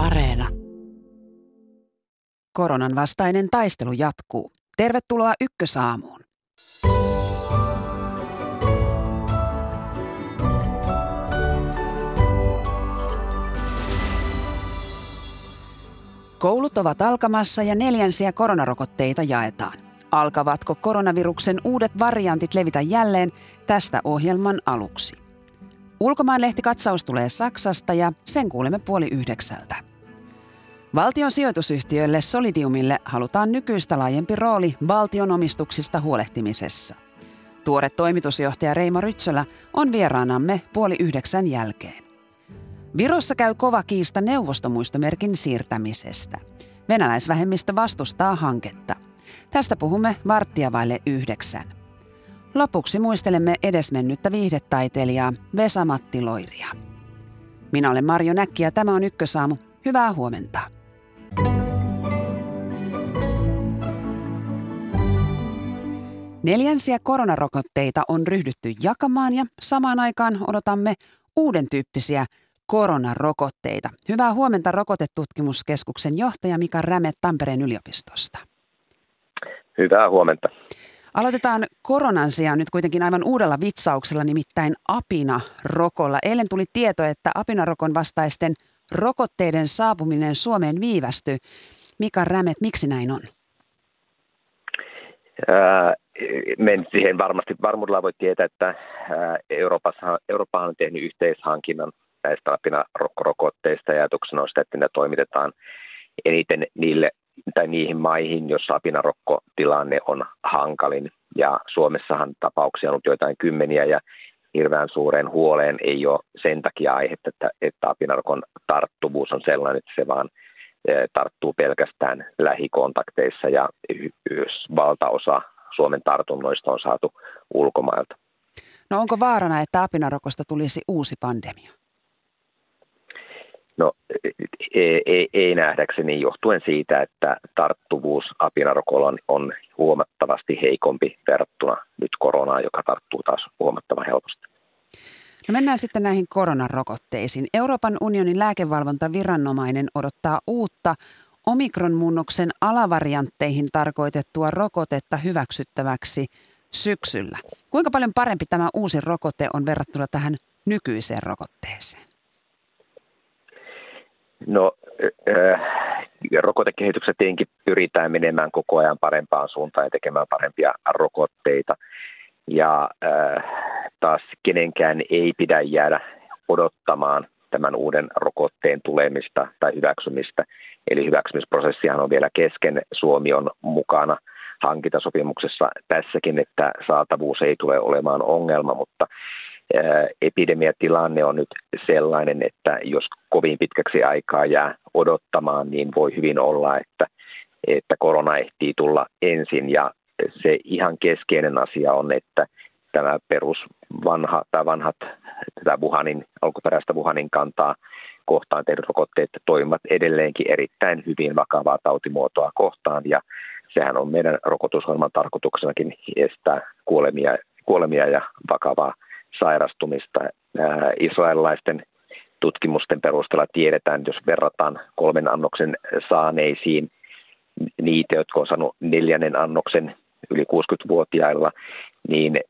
Areena. Koronan vastainen taistelu jatkuu. Tervetuloa Ykkösaamuun. Koulut ovat alkamassa ja neljänsiä koronarokotteita jaetaan. Alkavatko koronaviruksen uudet variantit levitä jälleen tästä ohjelman aluksi? Ulkomaanlehtikatsaus tulee Saksasta ja sen kuulemme puoli yhdeksältä. Valtion sijoitusyhtiölle Solidiumille halutaan nykyistä laajempi rooli valtion omistuksista huolehtimisessa. Tuore toimitusjohtaja Reimo Rytsölä on vieraanamme puoli yhdeksän jälkeen. Virossa käy kova kiista neuvostomuistomerkin siirtämisestä. Venäläisvähemmistö vastustaa hanketta. Tästä puhumme varttia vaille yhdeksän. Lopuksi muistelemme edesmennyttä viihdetaiteilijaa Vesa-Matti Loiria. Minä olen Marjo Näkki ja tämä on Ykkösaamu. Hyvää huomenta. Neljänsiä koronarokotteita on ryhdytty jakamaan ja samaan aikaan odotamme uuden tyyppisiä koronarokotteita. Hyvää huomenta Rokotetutkimuskeskuksen johtaja Mika Räme Tampereen yliopistosta. Hyvää huomenta. Aloitetaan koronan sijaan nyt kuitenkin aivan uudella vitsauksella, nimittäin apina-rokolla. Eilen tuli tieto, että apinarokon vastaisten rokotteiden saapuminen Suomeen viivästyy. Mika Rämet, miksi näin on? Ää, men siihen varmasti varmuudella voi tietää, että Euroopassa, Eurooppa on tehnyt yhteishankinnan näistä apinarokkorokotteista ja ajatuksena on sitä, että ne toimitetaan eniten niille tai niihin maihin, joissa apinarokkotilanne on hankalin. Ja Suomessahan tapauksia on ollut joitain kymmeniä ja hirveän suureen huoleen ei ole sen takia aihetta, että, että apinarokon tarttuvuus on sellainen, että se vaan e, tarttuu pelkästään lähikontakteissa ja valtaosa Suomen tartunnoista on saatu ulkomailta. No onko vaarana, että apinarokosta tulisi uusi pandemia? No ei, ei, ei nähdäkseni johtuen siitä, että tarttuvuus apinarokolla on, on huomattavasti heikompi verrattuna nyt koronaan, joka tarttuu taas huomattavan helposti. No mennään sitten näihin koronarokotteisiin. Euroopan unionin lääkevalvontaviranomainen odottaa uutta omikronmuunnoksen alavariantteihin tarkoitettua rokotetta hyväksyttäväksi syksyllä. Kuinka paljon parempi tämä uusi rokote on verrattuna tähän nykyiseen rokotteeseen? No äh, rokotekehityksessä tietenkin pyritään menemään koko ajan parempaan suuntaan ja tekemään parempia rokotteita. Ja äh, taas kenenkään ei pidä jäädä odottamaan tämän uuden rokotteen tulemista tai hyväksymistä. Eli hyväksymisprosessihan on vielä kesken. Suomi on mukana hankintasopimuksessa tässäkin, että saatavuus ei tule olemaan ongelma, mutta epidemiatilanne on nyt sellainen, että jos kovin pitkäksi aikaa jää odottamaan, niin voi hyvin olla, että, että korona ehtii tulla ensin. Ja se ihan keskeinen asia on, että tämä perus vanha, tai vanhat tätä Wuhanin, alkuperäistä Wuhanin kantaa kohtaan tehdyt rokotteet toimivat edelleenkin erittäin hyvin vakavaa tautimuotoa kohtaan ja sehän on meidän rokotusohjelman tarkoituksenakin estää kuolemia, kuolemia ja vakavaa sairastumista. Israelilaisten tutkimusten perusteella tiedetään, jos verrataan kolmen annoksen saaneisiin niitä, jotka on saanut neljännen annoksen yli 60-vuotiailla, niin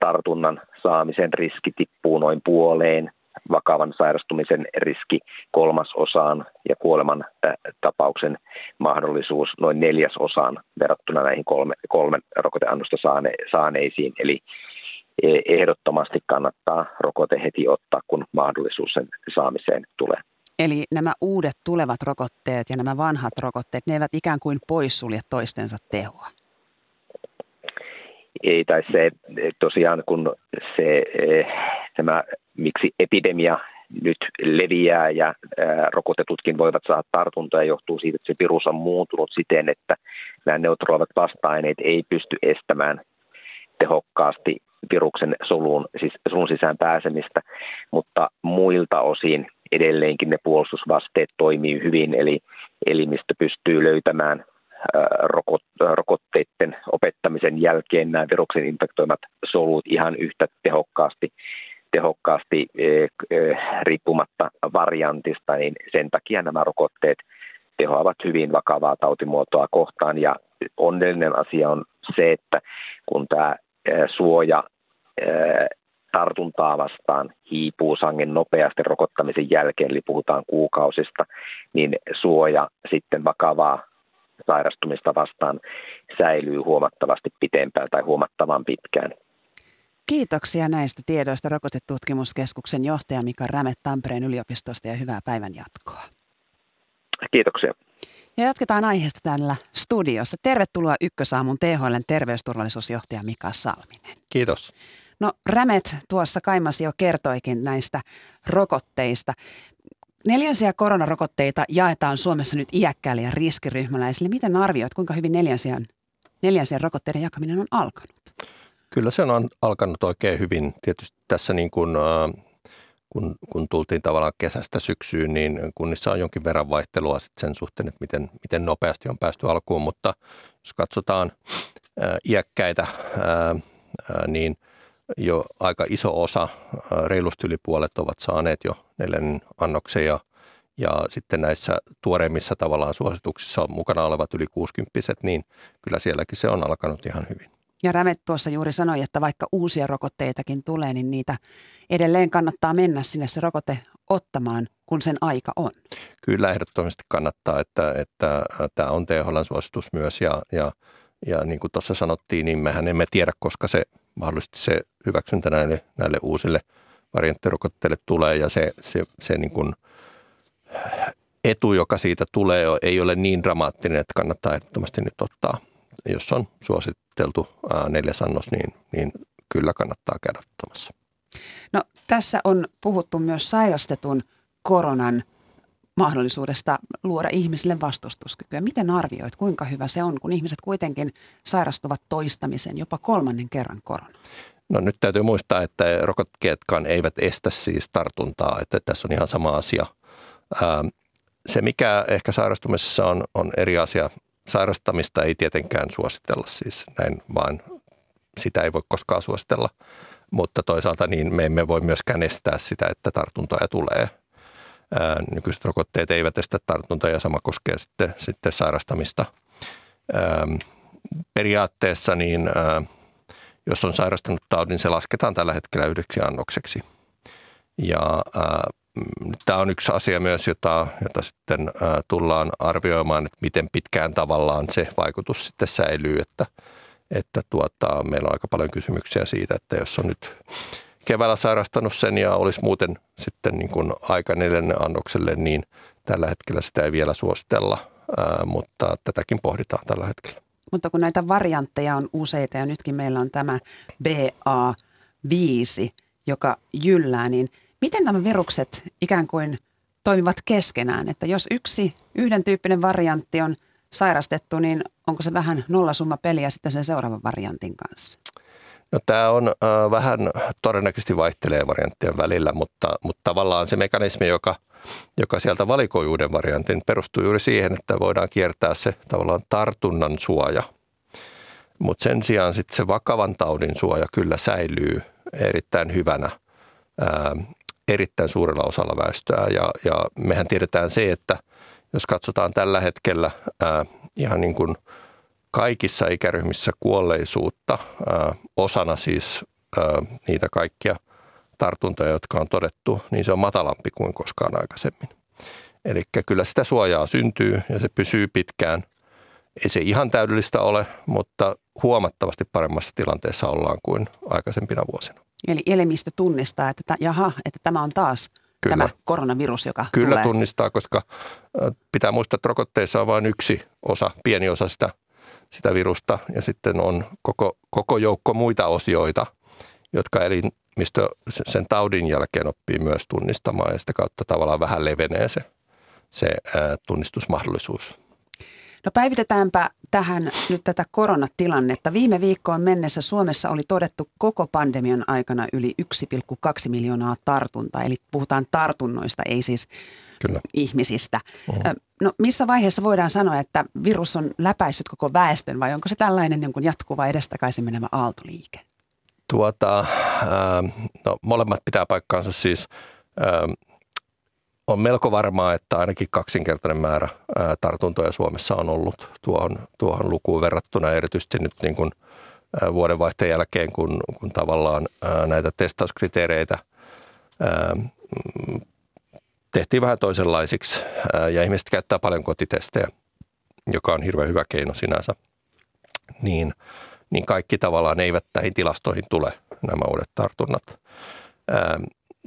tartunnan saamisen riski tippuu noin puoleen, vakavan sairastumisen riski kolmasosaan ja kuoleman tapauksen mahdollisuus noin neljäsosaan verrattuna näihin kolme, kolmen rokoteannosta saane, saaneisiin. Eli ehdottomasti kannattaa rokote heti ottaa, kun mahdollisuus sen saamiseen tulee. Eli nämä uudet tulevat rokotteet ja nämä vanhat rokotteet, ne eivät ikään kuin poissulje toistensa tehoa? Ei, tai se tosiaan kun se, e, tämä, miksi epidemia nyt leviää ja ää, rokotetutkin voivat saada tartuntoja johtuu siitä, että se virus on muuntunut siten, että nämä neutraalivat vasta-aineet ei pysty estämään tehokkaasti viruksen soluun, siis solun sisään pääsemistä, mutta muilta osin edelleenkin ne puolustusvasteet toimii hyvin, eli elimistö pystyy löytämään rokotteiden opettamisen jälkeen nämä viruksen infektoimat solut ihan yhtä tehokkaasti tehokkaasti riippumatta variantista, niin sen takia nämä rokotteet tehoavat hyvin vakavaa tautimuotoa kohtaan. Ja onnellinen asia on se, että kun tämä suoja tartuntaa vastaan hiipuu sangen nopeasti rokottamisen jälkeen, eli puhutaan kuukausista, niin suoja sitten vakavaa sairastumista vastaan säilyy huomattavasti pitempään tai huomattavan pitkään. Kiitoksia näistä tiedoista Rokotetutkimuskeskuksen johtaja Mika Rämet Tampereen yliopistosta ja hyvää päivän jatkoa. Kiitoksia. Ja jatketaan aiheesta täällä studiossa. Tervetuloa Ykkösaamun THLn terveysturvallisuusjohtaja Mika Salminen. Kiitos. No Rämet tuossa kaimasi jo kertoikin näistä rokotteista. Neljänsiä koronarokotteita jaetaan Suomessa nyt iäkkäälle ja riskiryhmäläisille. Miten arvioit, kuinka hyvin neljänsiän, neljänsiän rokotteiden jakaminen on alkanut? Kyllä se on alkanut oikein hyvin. Tietysti tässä niin kuin, kun, kun tultiin tavallaan kesästä syksyyn, niin kunnissa on jonkin verran vaihtelua sen suhteen, että miten, miten nopeasti on päästy alkuun. Mutta jos katsotaan iäkkäitä, niin – jo aika iso osa, reilusti yli puolet ovat saaneet jo neljännen annoksen ja, ja sitten näissä tuoreimmissa tavallaan suosituksissa on mukana olevat yli 60 niin kyllä sielläkin se on alkanut ihan hyvin. Ja Rämet tuossa juuri sanoi, että vaikka uusia rokotteitakin tulee, niin niitä edelleen kannattaa mennä sinne se rokote ottamaan, kun sen aika on. Kyllä ehdottomasti kannattaa, että, että tämä on THL suositus myös ja, ja, ja niin kuin tuossa sanottiin, niin mehän emme tiedä, koska se mahdollisesti se hyväksyntä näille, näille uusille varianttirokotteille tulee ja se, se, se niin kuin etu, joka siitä tulee, ei ole niin dramaattinen, että kannattaa ehdottomasti nyt ottaa. Jos on suositeltu neljäs annos, niin, niin kyllä kannattaa käydä ottamassa. No, tässä on puhuttu myös sairastetun koronan mahdollisuudesta luoda ihmisille vastustuskykyä. Miten arvioit, kuinka hyvä se on, kun ihmiset kuitenkin sairastuvat toistamisen jopa kolmannen kerran korona? No nyt täytyy muistaa, että rokotteetkaan eivät estä siis tartuntaa, että tässä on ihan sama asia. Se, mikä ehkä sairastumisessa on, on eri asia, sairastamista ei tietenkään suositella siis näin, vaan sitä ei voi koskaan suositella. Mutta toisaalta niin me emme voi myöskään estää sitä, että tartuntoja tulee – nykyiset rokotteet eivät estä tartuntaa ja sama koskee sitten, sitten sairastamista. periaatteessa niin jos on sairastanut taudin, se lasketaan tällä hetkellä yhdeksi annokseksi. Ja tämä on yksi asia myös, jota, jota sitten tullaan arvioimaan, että miten pitkään tavallaan se vaikutus sitten säilyy, että, että tuota, meillä on aika paljon kysymyksiä siitä, että jos on nyt keväällä sairastanut sen ja olisi muuten sitten niin kuin aika neljännen annokselle, niin tällä hetkellä sitä ei vielä suositella, ää, mutta tätäkin pohditaan tällä hetkellä. Mutta kun näitä variantteja on useita ja nytkin meillä on tämä BA5, joka jyllää, niin miten nämä virukset ikään kuin toimivat keskenään? Että jos yksi yhden tyyppinen variantti on sairastettu, niin onko se vähän nollasumma peliä sitten sen seuraavan variantin kanssa? No, tämä on äh, vähän todennäköisesti vaihtelee varianttien välillä, mutta, mutta tavallaan se mekanismi, joka, joka sieltä valikoi uuden variantin, perustuu juuri siihen, että voidaan kiertää se tavallaan tartunnan suoja. Mutta sen sijaan sitten se vakavan taudin suoja kyllä säilyy erittäin hyvänä ää, erittäin suurella osalla väestöä. Ja, ja mehän tiedetään se, että jos katsotaan tällä hetkellä ää, ihan niin kuin – kaikissa ikäryhmissä kuolleisuutta osana siis niitä kaikkia tartuntoja, jotka on todettu, niin se on matalampi kuin koskaan aikaisemmin. Eli kyllä sitä suojaa syntyy ja se pysyy pitkään. Ei se ihan täydellistä ole, mutta huomattavasti paremmassa tilanteessa ollaan kuin aikaisempina vuosina. Eli elimistö tunnistaa, että, jaha, että tämä on taas Kyllä. tämä koronavirus, joka Kyllä tulee. tunnistaa, koska pitää muistaa, että rokotteissa on vain yksi osa, pieni osa sitä sitä virusta ja sitten on koko, koko joukko muita osioita, jotka elimistö sen taudin jälkeen oppii myös tunnistamaan ja sitä kautta tavallaan vähän levenee se, se ää, tunnistusmahdollisuus. No päivitetäänpä tähän nyt tätä koronatilannetta. Viime viikkoon mennessä Suomessa oli todettu koko pandemian aikana yli 1,2 miljoonaa tartuntaa. Eli puhutaan tartunnoista, ei siis Kyllä. ihmisistä. Mm. No missä vaiheessa voidaan sanoa, että virus on läpäissyt koko väestön vai onko se tällainen jonkun jatkuva edestakaisin menevä aaltoliike? Tuota, no, molemmat pitää paikkaansa siis. On melko varmaa, että ainakin kaksinkertainen määrä tartuntoja Suomessa on ollut tuohon, tuohon lukuun verrattuna, erityisesti nyt niin kuin vuodenvaihteen jälkeen, kun, kun tavallaan näitä testauskriteereitä tehtiin vähän toisenlaisiksi ja ihmiset käyttää paljon kotitestejä, joka on hirveän hyvä keino sinänsä, niin, niin kaikki tavallaan eivät näihin tilastoihin tule nämä uudet tartunnat.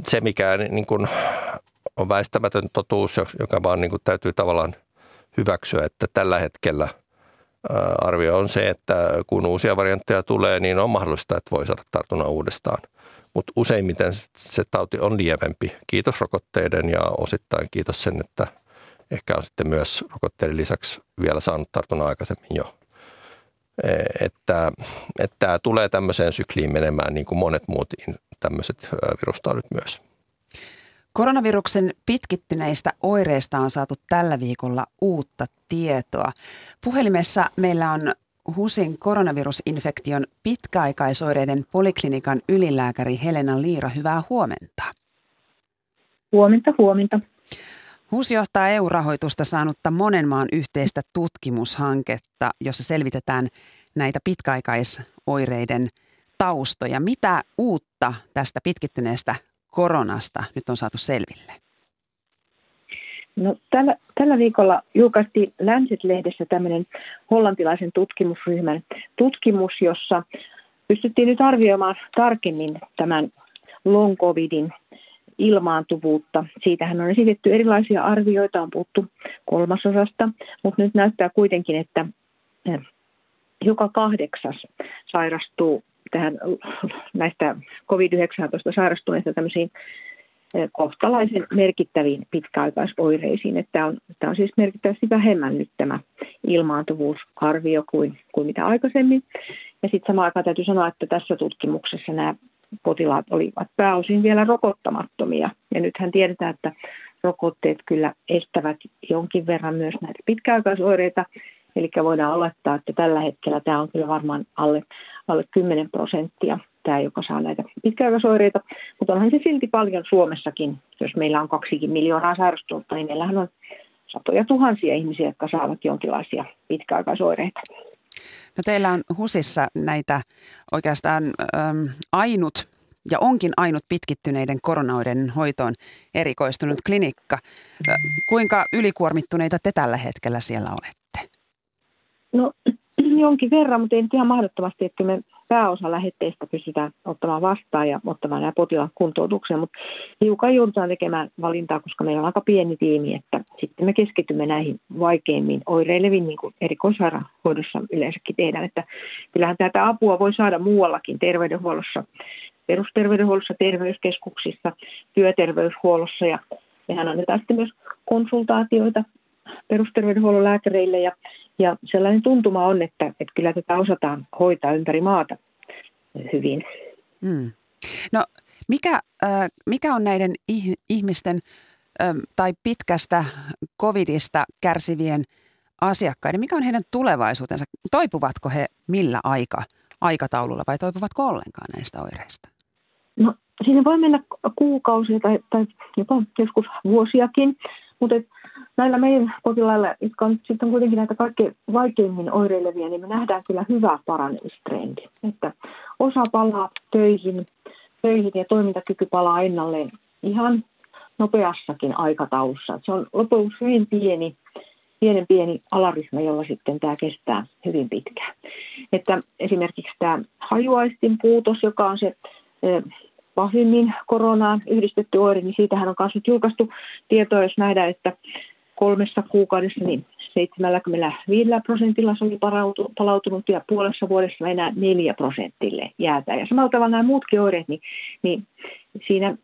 Se, mikä niin kuin on väistämätön totuus, joka vaan niin kuin täytyy tavallaan hyväksyä, että tällä hetkellä arvio on se, että kun uusia variantteja tulee, niin on mahdollista, että voi saada tartunnan uudestaan – mutta useimmiten se tauti on lievempi. Kiitos rokotteiden ja osittain kiitos sen, että ehkä on sitten myös rokotteiden lisäksi vielä saanut tartunnan aikaisemmin jo. E, että, että tämä tulee tämmöiseen sykliin menemään niin kuin monet muut tämmöiset virustaudit myös. Koronaviruksen pitkittyneistä oireista on saatu tällä viikolla uutta tietoa. Puhelimessa meillä on HUSin koronavirusinfektion pitkäaikaisoireiden poliklinikan ylilääkäri Helena Liira, hyvää huomenta. Huomenta, huomenta. HUS johtaa EU-rahoitusta saanutta monen maan yhteistä tutkimushanketta, jossa selvitetään näitä pitkäaikaisoireiden taustoja. Mitä uutta tästä pitkittyneestä koronasta nyt on saatu selville? No, tällä, tällä viikolla julkaistiin Lancet-lehdessä tämmöinen hollantilaisen tutkimusryhmän tutkimus, jossa pystyttiin nyt arvioimaan tarkemmin tämän long covidin ilmaantuvuutta. Siitähän on esitetty erilaisia arvioita, on puhuttu kolmasosasta, mutta nyt näyttää kuitenkin, että eh, joka kahdeksas sairastuu tähän näistä COVID-19 sairastuneista tämmöisiin kohtalaisen merkittäviin pitkäaikaisoireisiin. Että on, tämä on siis merkittävästi vähemmän nyt tämä ilmaantuvuusarvio kuin, kuin mitä aikaisemmin. Ja sitten samaan aikaan täytyy sanoa, että tässä tutkimuksessa nämä potilaat olivat pääosin vielä rokottamattomia. Ja nythän tiedetään, että rokotteet kyllä estävät jonkin verran myös näitä pitkäaikaisoireita. Eli voidaan olettaa, että tällä hetkellä tämä on kyllä varmaan alle, alle 10 prosenttia tämä, joka saa näitä pitkäaikaisoireita. Mutta onhan se silti paljon Suomessakin, jos meillä on kaksikin miljoonaa sairastunutta, niin meillähän on satoja tuhansia ihmisiä, jotka saavat jonkinlaisia pitkäaikaisoireita. No teillä on HUSissa näitä oikeastaan äm, ainut ja onkin ainut pitkittyneiden koronaoiden hoitoon erikoistunut klinikka. Kuinka ylikuormittuneita te tällä hetkellä siellä olette? No jonkin verran, mutta ei nyt ihan mahdottomasti, että me pääosa lähetteistä pystytään ottamaan vastaan ja ottamaan nämä potilaat kuntoutukseen, mutta hiukan joudutaan tekemään valintaa, koska meillä on aika pieni tiimi, että sitten me keskitymme näihin vaikeimmin oireileviin, niin kuin erikoissairaanhoidossa yleensäkin tehdään, että kyllähän tätä apua voi saada muuallakin terveydenhuollossa, perusterveydenhuollossa, terveyskeskuksissa, työterveyshuollossa ja mehän annetaan sitten myös konsultaatioita perusterveydenhuollon lääkäreille ja ja sellainen tuntuma on, että, että kyllä tätä osataan hoitaa ympäri maata hyvin. Mm. No mikä, äh, mikä on näiden ihmisten äh, tai pitkästä covidista kärsivien asiakkaiden, mikä on heidän tulevaisuutensa? Toipuvatko he millä aika, aikataululla vai toipuvatko ollenkaan näistä oireista? No siinä voi mennä kuukausia tai, tai jopa joskus vuosiakin, mutta näillä meidän potilailla, jotka on sitten kuitenkin näitä kaikkein vaikeimmin oireilevia, niin me nähdään kyllä hyvä paranemistrendi. Että osa palaa töihin, töihin ja toimintakyky palaa ennalleen ihan nopeassakin aikataulussa. Se on loppujen hyvin pieni, pienen pieni alaryhmä, jolla sitten tämä kestää hyvin pitkään. Että esimerkiksi tämä hajuaistin puutos, joka on se pahimmin koronaan yhdistetty oire, niin siitähän on myös julkaistu tietoa, jos nähdään, että kolmessa kuukaudessa niin 75 prosentilla se oli palautunut ja puolessa vuodessa enää 4 prosentille jäätä. Ja samalla tavalla nämä muutkin oireet, niin, niin siinä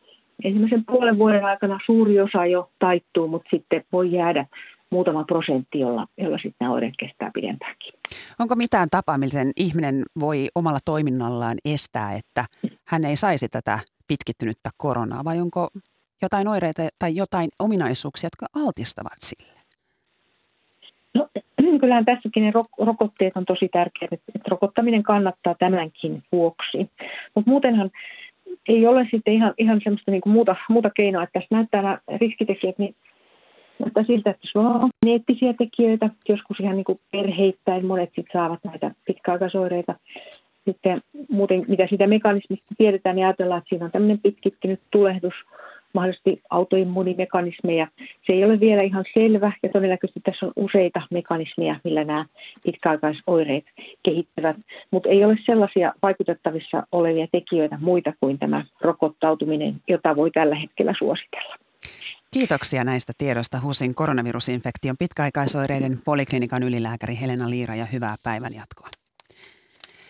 ensimmäisen puolen vuoden aikana suuri osa jo taittuu, mutta sitten voi jäädä muutama prosentti, jolla, jolla sitten nämä oireet kestää pidempäänkin. Onko mitään tapaa, miten ihminen voi omalla toiminnallaan estää, että hän ei saisi tätä pitkittynyttä koronaa, vai onko jotain oireita tai jotain ominaisuuksia, jotka altistavat sille? No, kyllähän tässäkin ne rokotteet on tosi tärkeät, että, rokottaminen kannattaa tämänkin vuoksi. Mutta muutenhan ei ole sitten ihan, ihan semmoista niin kuin muuta, muuta keinoa, että tässä näyttää nämä riskitekijät, niin näyttää siltä, että sulla on eettisiä tekijöitä, joskus ihan niin kuin perheittäin monet sit saavat näitä pitkäaikaisoireita. Sitten muuten, mitä siitä mekanismista tiedetään, niin ajatellaan, että siinä on tämmöinen pitkittynyt tulehdus, mahdollisesti autoimmuunimekanismeja. Se ei ole vielä ihan selvä ja todennäköisesti tässä on useita mekanismeja, millä nämä pitkäaikaisoireet kehittyvät, mutta ei ole sellaisia vaikutettavissa olevia tekijöitä muita kuin tämä rokottautuminen, jota voi tällä hetkellä suositella. Kiitoksia näistä tiedosta HUSin koronavirusinfektion pitkäaikaisoireiden poliklinikan ylilääkäri Helena Liira ja hyvää päivänjatkoa.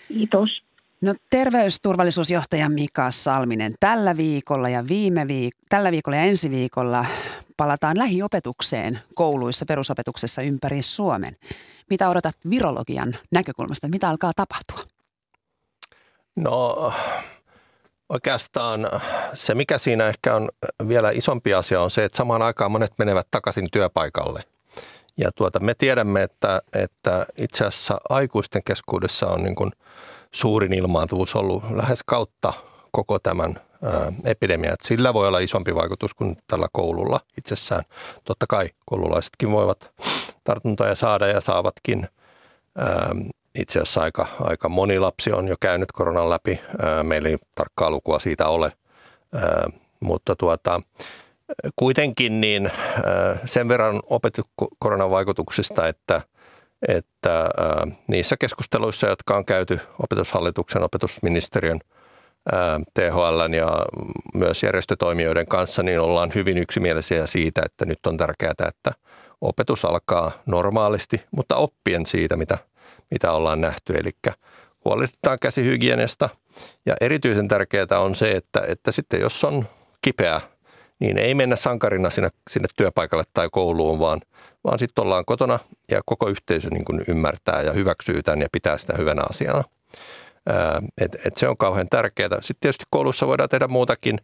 Kiitos. No terveysturvallisuusjohtaja Mika Salminen, tällä viikolla ja viime viik- tällä viikolla ja ensi viikolla palataan lähiopetukseen kouluissa, perusopetuksessa ympäri Suomen. Mitä odotat virologian näkökulmasta? Mitä alkaa tapahtua? No oikeastaan se, mikä siinä ehkä on vielä isompi asia, on se, että samaan aikaan monet menevät takaisin työpaikalle. Ja tuota, me tiedämme, että, että itse asiassa aikuisten keskuudessa on niin kuin – suurin ilmaantuvuus ollut lähes kautta koko tämän epidemian. Sillä voi olla isompi vaikutus kuin tällä koululla itsessään. Totta kai koululaisetkin voivat tartuntoja saada ja saavatkin. Itse asiassa aika, aika moni lapsi on jo käynyt koronan läpi. Meillä ei tarkkaa lukua siitä ole, mutta tuota, kuitenkin niin sen verran opettu koronan vaikutuksista, että – että niissä keskusteluissa, jotka on käyty opetushallituksen, opetusministeriön, THL ja myös järjestötoimijoiden kanssa, niin ollaan hyvin yksimielisiä siitä, että nyt on tärkeää, että opetus alkaa normaalisti, mutta oppien siitä, mitä, mitä ollaan nähty. Eli huolehditaan käsihygieniasta ja erityisen tärkeää on se, että, että sitten jos on kipeä, niin ei mennä sankarina sinne, sinne työpaikalle tai kouluun, vaan – vaan sitten ollaan kotona ja koko yhteisö niin kuin ymmärtää ja hyväksyy tämän ja pitää sitä hyvänä asiana. Et, et se on kauhean tärkeää. Sitten tietysti koulussa voidaan tehdä muutakin.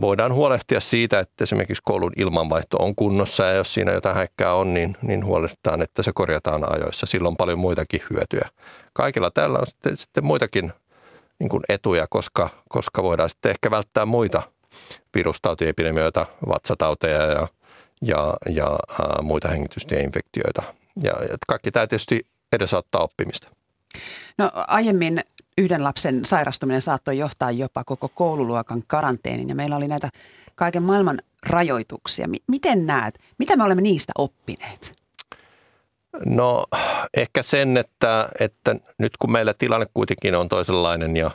Voidaan huolehtia siitä, että esimerkiksi koulun ilmanvaihto on kunnossa ja jos siinä jotain häikkää on, niin, niin huolehditaan, että se korjataan ajoissa. Silloin on paljon muitakin hyötyjä. Kaikilla tällä on sitten, sitten muitakin niin kuin etuja, koska, koska voidaan sitten ehkä välttää muita virustautiepidemioita, vatsatauteja ja ja, ja ää, muita hengitystieinfektioita. Ja, ja kaikki tämä tietysti edesauttaa oppimista. No aiemmin yhden lapsen sairastuminen saattoi johtaa jopa koko koululuokan karanteenin ja meillä oli näitä kaiken maailman rajoituksia. Miten näet, mitä me olemme niistä oppineet? No ehkä sen, että, että nyt kun meillä tilanne kuitenkin on toisenlainen ja,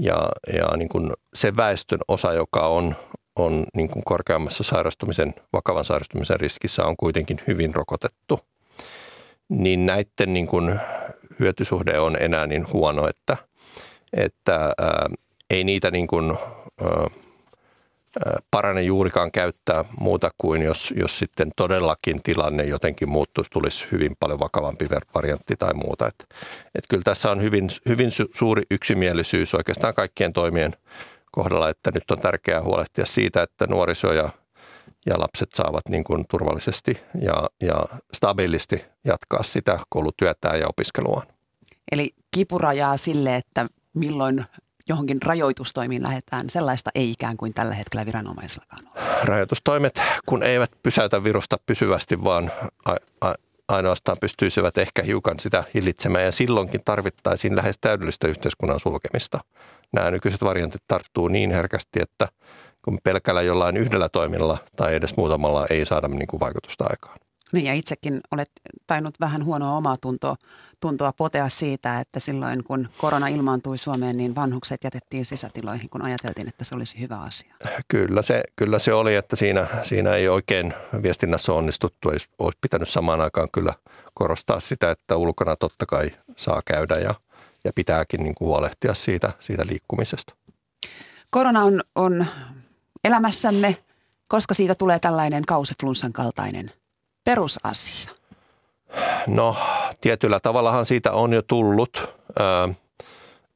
ja, ja niin kuin se väestön osa, joka on on niin kuin korkeammassa sairastumisen, vakavan sairastumisen riskissä on kuitenkin hyvin rokotettu, niin näiden niin kuin hyötysuhde on enää niin huono, että, että ää, ei niitä niin kuin, ää, parane juurikaan käyttää muuta kuin jos, jos sitten todellakin tilanne jotenkin muuttuisi, tulisi hyvin paljon vakavampi variantti tai muuta. Et, et kyllä tässä on hyvin, hyvin suuri yksimielisyys oikeastaan kaikkien toimien kohdalla, että nyt on tärkeää huolehtia siitä, että nuoriso ja, ja lapset saavat niin kuin turvallisesti ja, ja stabiilisti jatkaa sitä koulutyötään ja opiskeluaan. Eli kipurajaa sille, että milloin johonkin rajoitustoimiin lähdetään, sellaista ei ikään kuin tällä hetkellä viranomaisillakaan ole. Rajoitustoimet, kun eivät pysäytä virusta pysyvästi, vaan a, a, ainoastaan pystyisivät ehkä hiukan sitä hillitsemään ja silloinkin tarvittaisiin lähes täydellistä yhteiskunnan sulkemista. Nämä nykyiset variantit tarttuu niin herkästi, että kun pelkällä jollain yhdellä toiminnalla tai edes muutamalla ei saada niin kuin vaikutusta aikaan. Niin ja itsekin olet tainnut vähän huonoa omaa tuntoa, tuntoa potea siitä, että silloin kun korona ilmaantui Suomeen, niin vanhukset jätettiin sisätiloihin, kun ajateltiin, että se olisi hyvä asia. Kyllä se, kyllä se oli, että siinä, siinä ei oikein viestinnässä onnistuttu. Ei olisi pitänyt samaan aikaan kyllä korostaa sitä, että ulkona totta kai saa käydä ja, ja pitääkin niin kuin huolehtia siitä, siitä liikkumisesta. Korona on, on elämässämme, koska siitä tulee tällainen kausiflunssan kaltainen perusasia? No tietyllä tavallahan siitä on jo tullut.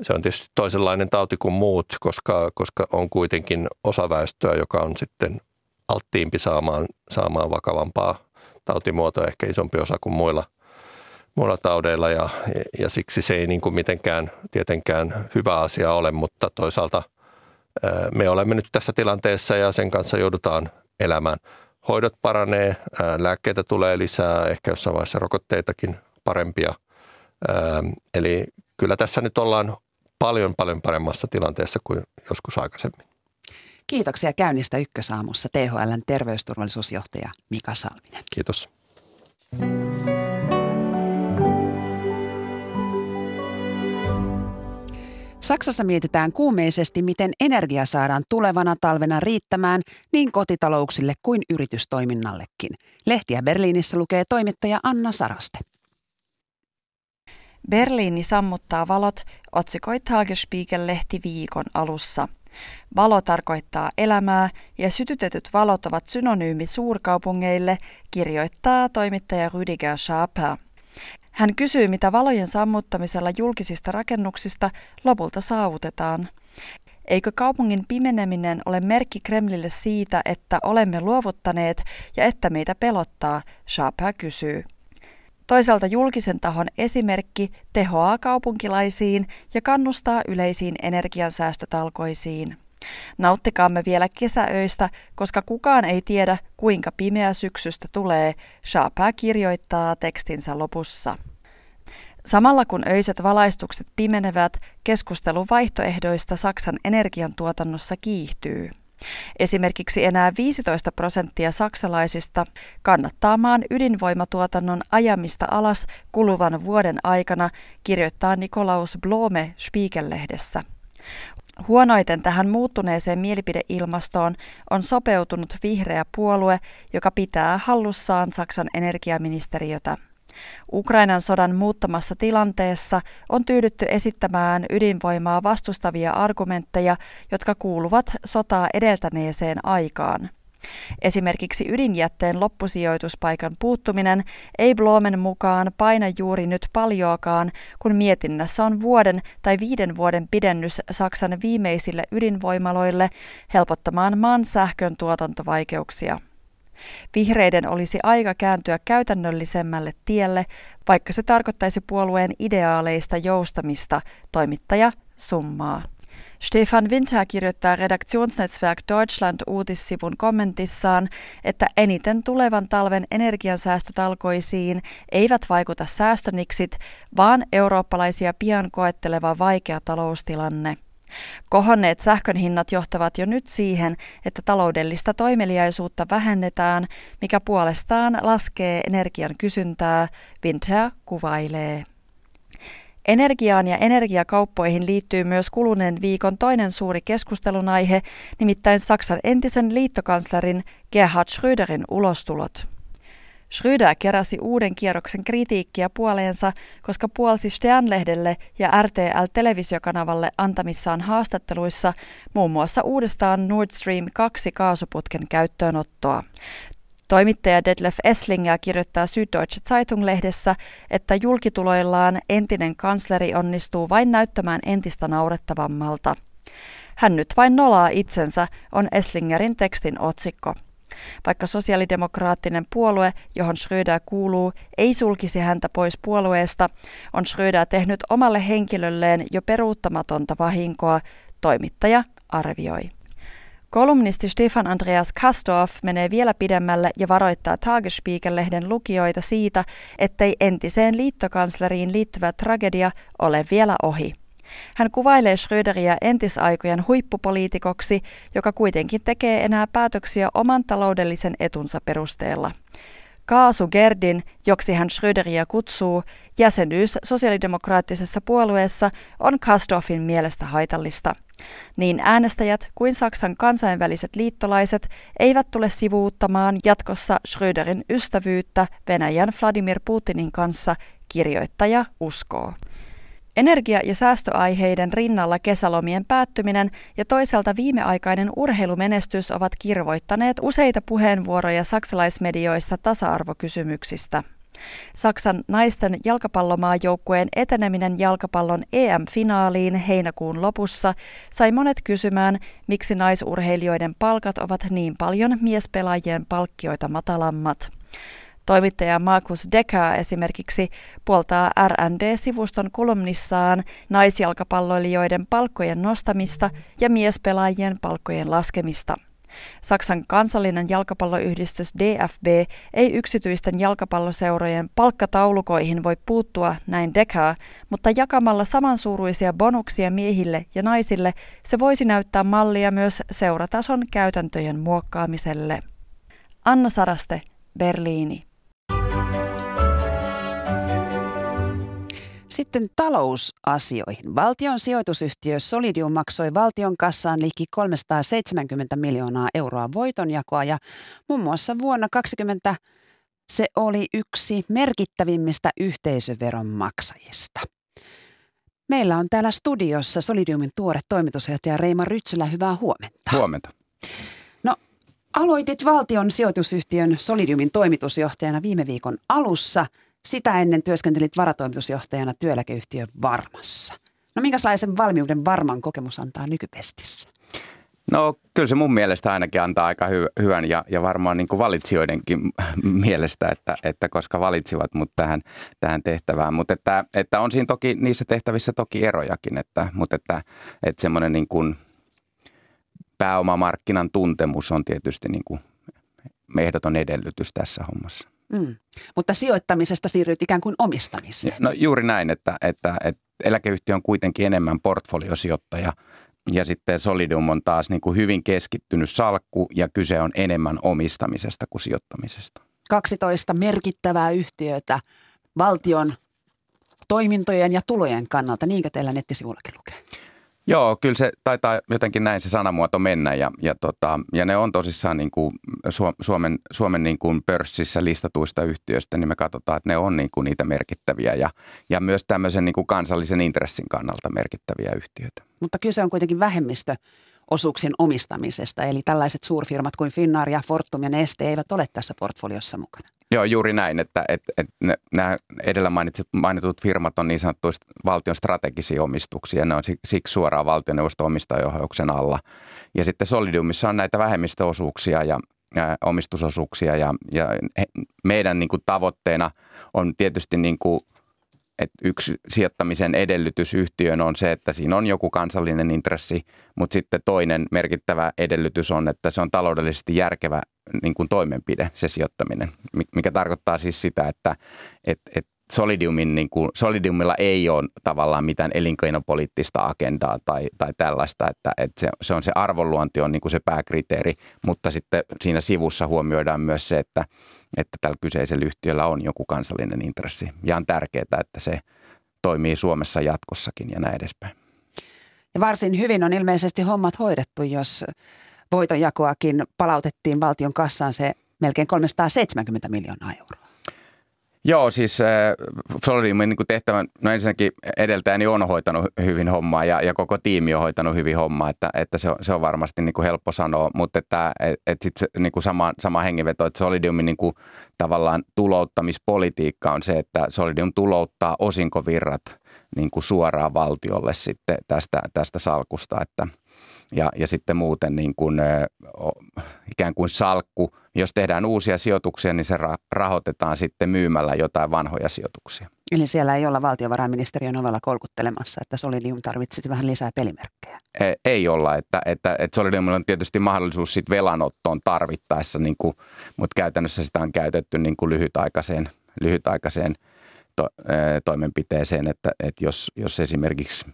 Se on tietysti toisenlainen tauti kuin muut, koska, koska on kuitenkin osa väestöä, joka on sitten alttiimpi saamaan, saamaan vakavampaa tautimuoto, ehkä isompi osa kuin muilla, muilla taudeilla ja, ja siksi se ei niin kuin mitenkään tietenkään hyvä asia ole, mutta toisaalta me olemme nyt tässä tilanteessa ja sen kanssa joudutaan elämään. Hoidot paranee, lääkkeitä tulee lisää, ehkä jossain vaiheessa rokotteitakin parempia. Eli kyllä tässä nyt ollaan paljon paljon paremmassa tilanteessa kuin joskus aikaisemmin. Kiitoksia käynnistä Ykkösaamussa THLn terveysturvallisuusjohtaja Mika Salminen. Kiitos. Saksassa mietitään kuumeisesti, miten energia saadaan tulevana talvena riittämään niin kotitalouksille kuin yritystoiminnallekin. Lehtiä Berliinissä lukee toimittaja Anna Saraste. Berliini sammuttaa valot, otsikoi Tagesspiegel-lehti viikon alussa. Valo tarkoittaa elämää ja sytytetyt valot ovat synonyymi suurkaupungeille, kirjoittaa toimittaja Rüdiger Schaper. Hän kysyy, mitä valojen sammuttamisella julkisista rakennuksista lopulta saavutetaan. Eikö kaupungin pimeneminen ole merkki Kremlille siitä, että olemme luovuttaneet ja että meitä pelottaa, Schaper kysyy. Toisaalta julkisen tahon esimerkki tehoaa kaupunkilaisiin ja kannustaa yleisiin energiansäästötalkoisiin. Nauttikaamme vielä kesäöistä, koska kukaan ei tiedä, kuinka pimeä syksystä tulee, Shapää kirjoittaa tekstinsä lopussa. Samalla kun öiset valaistukset pimenevät, keskustelu vaihtoehdoista Saksan energiantuotannossa kiihtyy. Esimerkiksi enää 15 prosenttia saksalaisista kannattaa maan ydinvoimatuotannon ajamista alas kuluvan vuoden aikana, kirjoittaa Nikolaus Blome Spiegel-lehdessä. Huonoiten tähän muuttuneeseen mielipideilmastoon on sopeutunut vihreä puolue, joka pitää hallussaan Saksan energiaministeriötä. Ukrainan sodan muuttamassa tilanteessa on tyydytty esittämään ydinvoimaa vastustavia argumentteja, jotka kuuluvat sotaa edeltäneeseen aikaan. Esimerkiksi ydinjätteen loppusijoituspaikan puuttuminen ei Blomen mukaan paina juuri nyt paljoakaan, kun mietinnässä on vuoden tai viiden vuoden pidennys Saksan viimeisille ydinvoimaloille helpottamaan maan sähkön tuotantovaikeuksia. Vihreiden olisi aika kääntyä käytännöllisemmälle tielle, vaikka se tarkoittaisi puolueen ideaaleista joustamista, toimittaja summaa. Stefan Winter kirjoittaa Redaktionsnetzwerk Deutschland uutissivun kommentissaan, että eniten tulevan talven energiansäästötalkoisiin eivät vaikuta säästöniksit, vaan eurooppalaisia pian koetteleva vaikea taloustilanne. Kohonneet sähkön hinnat johtavat jo nyt siihen, että taloudellista toimeliaisuutta vähennetään, mikä puolestaan laskee energian kysyntää, Winter kuvailee. Energiaan ja energiakauppoihin liittyy myös kuluneen viikon toinen suuri keskustelun aihe, nimittäin Saksan entisen liittokanslerin Gerhard Schröderin ulostulot. Schröder keräsi uuden kierroksen kritiikkiä puoleensa, koska puolsi Stern-lehdelle ja RTL-televisiokanavalle antamissaan haastatteluissa muun muassa uudestaan Nord Stream 2 kaasuputken käyttöönottoa. Toimittaja Detlef Esslinger kirjoittaa Süddeutsche Zeitung-lehdessä, että julkituloillaan entinen kansleri onnistuu vain näyttämään entistä naurettavammalta. Hän nyt vain nolaa itsensä, on Esslingerin tekstin otsikko. Vaikka sosiaalidemokraattinen puolue, johon Schröder kuuluu, ei sulkisi häntä pois puolueesta, on Schröder tehnyt omalle henkilölleen jo peruuttamatonta vahinkoa, toimittaja arvioi. Kolumnisti Stefan Andreas Kastorf menee vielä pidemmälle ja varoittaa Tagesspiegel-lehden lukijoita siitä, ettei entiseen liittokansleriin liittyvä tragedia ole vielä ohi. Hän kuvailee Schröderiä entisaikojen huippupoliitikoksi, joka kuitenkin tekee enää päätöksiä oman taloudellisen etunsa perusteella. Kaasu Gerdin, joksi hän Schröderiä kutsuu, jäsenyys sosiaalidemokraattisessa puolueessa on Kastorfin mielestä haitallista. Niin äänestäjät kuin Saksan kansainväliset liittolaiset eivät tule sivuuttamaan jatkossa Schröderin ystävyyttä Venäjän Vladimir Putinin kanssa, kirjoittaja uskoo. Energia- ja säästöaiheiden rinnalla kesälomien päättyminen ja toisaalta viimeaikainen urheilumenestys ovat kirvoittaneet useita puheenvuoroja saksalaismedioissa tasa-arvokysymyksistä. Saksan naisten jalkapallomaajoukkueen eteneminen jalkapallon EM-finaaliin heinäkuun lopussa sai monet kysymään, miksi naisurheilijoiden palkat ovat niin paljon miespelaajien palkkioita matalammat. Toimittaja Markus Decker esimerkiksi puoltaa RND-sivuston kolumnissaan naisjalkapalloilijoiden palkkojen nostamista ja miespelaajien palkkojen laskemista. Saksan kansallinen jalkapalloyhdistys DFB ei yksityisten jalkapalloseurojen palkkataulukoihin voi puuttua näin Decker, mutta jakamalla samansuuruisia bonuksia miehille ja naisille se voisi näyttää mallia myös seuratason käytäntöjen muokkaamiselle. Anna Saraste, Berliini. Sitten talousasioihin. Valtion sijoitusyhtiö Solidium maksoi valtion kassaan liki 370 miljoonaa euroa voitonjakoa ja muun muassa vuonna 2020 se oli yksi merkittävimmistä yhteisöveron maksajista. Meillä on täällä studiossa Solidiumin tuore toimitusjohtaja Reima Rytsylä. Hyvää huomenta. Huomenta. No, aloitit valtion sijoitusyhtiön Solidiumin toimitusjohtajana viime viikon alussa – sitä ennen työskentelit varatoimitusjohtajana työeläkeyhtiö Varmassa. No minkälaisen valmiuden Varman kokemus antaa nykypestissä? No kyllä se mun mielestä ainakin antaa aika hy- hyvän ja, ja varmaan niin kuin valitsijoidenkin mielestä, että, että koska valitsivat mut tähän, tähän tehtävään. Mutta että, että on siinä toki, niissä tehtävissä toki erojakin, että, mutta että, että semmoinen niin kuin pääomamarkkinan tuntemus on tietysti niin kuin ehdoton edellytys tässä hommassa. Mm. Mutta sijoittamisesta siirryt ikään kuin omistamiseen. No juuri näin, että, että, että eläkeyhtiö on kuitenkin enemmän portfoliosijoittaja ja sitten Solidium on taas niin kuin hyvin keskittynyt salkku ja kyse on enemmän omistamisesta kuin sijoittamisesta. 12 merkittävää yhtiötä valtion toimintojen ja tulojen kannalta, niinkö teillä nettisivullakin lukee? Joo, kyllä se taitaa jotenkin näin se sanamuoto mennä ja, ja, tota, ja ne on tosissaan niin kuin Suomen, Suomen niin kuin pörssissä listatuista yhtiöistä, niin me katsotaan, että ne on niin kuin niitä merkittäviä ja, ja myös tämmöisen niin kuin kansallisen intressin kannalta merkittäviä yhtiöitä. Mutta kyse on kuitenkin vähemmistö osuuksien omistamisesta, eli tällaiset suurfirmat kuin Finnair ja Fortum ja Neste eivät ole tässä portfoliossa mukana. Joo, juuri näin, että, että, että nämä edellä mainitut, mainitut firmat on niin sanottuista valtion strategisia omistuksia. Ne on siksi suoraan valtioneuvoston omistajohjauksen alla. Ja sitten Solidiumissa on näitä vähemmistöosuuksia ja ää, omistusosuuksia ja, ja meidän niin kuin, tavoitteena on tietysti niin kuin, että yksi sijoittamisen edellytys yhtiöön on se, että siinä on joku kansallinen intressi, mutta sitten toinen merkittävä edellytys on, että se on taloudellisesti järkevä niin kuin toimenpide, se sijoittaminen, mikä tarkoittaa siis sitä, että et, et Solidiumin, niin kuin, Solidiumilla ei ole tavallaan mitään elinkeinopoliittista agendaa tai, tai tällaista, että, että se, se on se arvonluonti on niin kuin se pääkriteeri, mutta sitten siinä sivussa huomioidaan myös se, että, että tällä kyseisellä yhtiöllä on joku kansallinen intressi. Ja on tärkeää, että se toimii Suomessa jatkossakin ja näin edespäin. Ja varsin hyvin on ilmeisesti hommat hoidettu, jos voitonjakoakin palautettiin valtion kassaan se melkein 370 miljoonaa euroa. Joo, siis äh, Floridiumin niin tehtävän, no ensinnäkin edeltäjäni on hoitanut hyvin hommaa ja, ja koko tiimi on hoitanut hyvin hommaa, että, että se, on, se on varmasti niin kuin helppo sanoa, mutta että et, et sit se, niin kuin sama, sama hengenveto, että Solidiumin niin kuin tavallaan tulouttamispolitiikka on se, että Solidium tulouttaa osinkovirrat niin kuin suoraan valtiolle sitten tästä, tästä salkusta, että – ja, ja sitten muuten niin kuin, ikään kuin salkku. Jos tehdään uusia sijoituksia, niin se rahoitetaan sitten myymällä jotain vanhoja sijoituksia. Eli siellä ei olla valtiovarainministeriön ovella kolkuttelemassa, että Solidium tarvitsisi vähän lisää pelimerkkejä? Ei, ei olla, että, että, että Solidiumilla on tietysti mahdollisuus sitten velanottoon tarvittaessa, niin kuin, mutta käytännössä sitä on käytetty niin kuin lyhytaikaiseen, lyhytaikaiseen to, toimenpiteeseen, että, että jos, jos esimerkiksi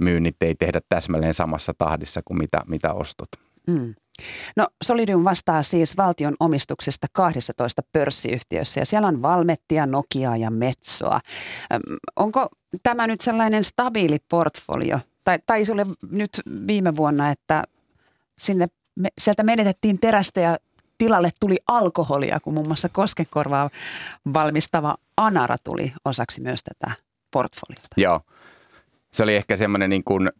myynnit ei tehdä täsmälleen samassa tahdissa kuin mitä, mitä ostot. Mm. No Solidium vastaa siis valtion omistuksesta 12 pörssiyhtiössä ja siellä on Valmettia, Nokia ja Metsoa. Onko tämä nyt sellainen stabiili portfolio? Tai taisi olla nyt viime vuonna, että sinne, sieltä menetettiin terästä ja tilalle tuli alkoholia, kun muun muassa koskenkorvaa valmistava Anara tuli osaksi myös tätä portfoliota. Joo, se oli ehkä semmoinen niin kuin,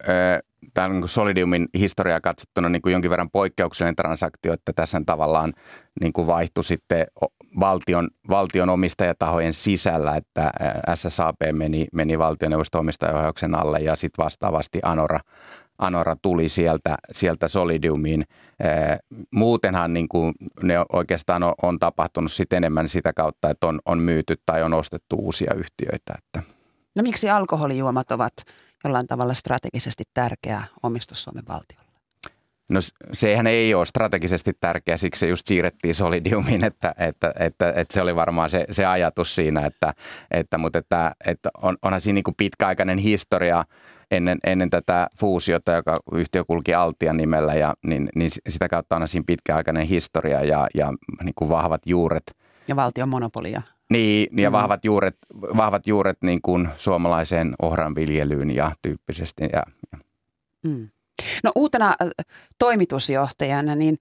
tämän niin kuin Solidiumin historiaa katsottuna niin kuin jonkin verran poikkeuksellinen transaktio, että tässä tavallaan niin kuin vaihtui sitten valtion, valtion omistajatahojen sisällä, että SSAP meni, meni valtioneuvoston omistajaohjauksen alle ja sitten vastaavasti Anora, Anora tuli sieltä, sieltä Solidiumiin. Muutenhan niin kuin ne oikeastaan on, on tapahtunut sit enemmän sitä kautta, että on, on myyty tai on ostettu uusia yhtiöitä. Että. No miksi alkoholijuomat ovat jollain tavalla strategisesti tärkeä omistus Suomen valtiolle? No sehän ei ole strategisesti tärkeä, siksi se just siirrettiin Solidiumiin, että, että, että, että se oli varmaan se, se ajatus siinä, että, että, mutta että, että on, onhan siinä niin pitkäaikainen historia ennen, ennen tätä fuusiota, joka yhtiö kulki Altian nimellä, ja, niin, niin sitä kautta on siinä pitkäaikainen historia ja, ja niin kuin vahvat juuret. Ja valtion monopolia. Niin, ja mm. vahvat juuret, vahvat juuret niin kuin suomalaiseen ohranviljelyyn ja tyyppisesti. Ja, ja. Mm. No uutena toimitusjohtajana, niin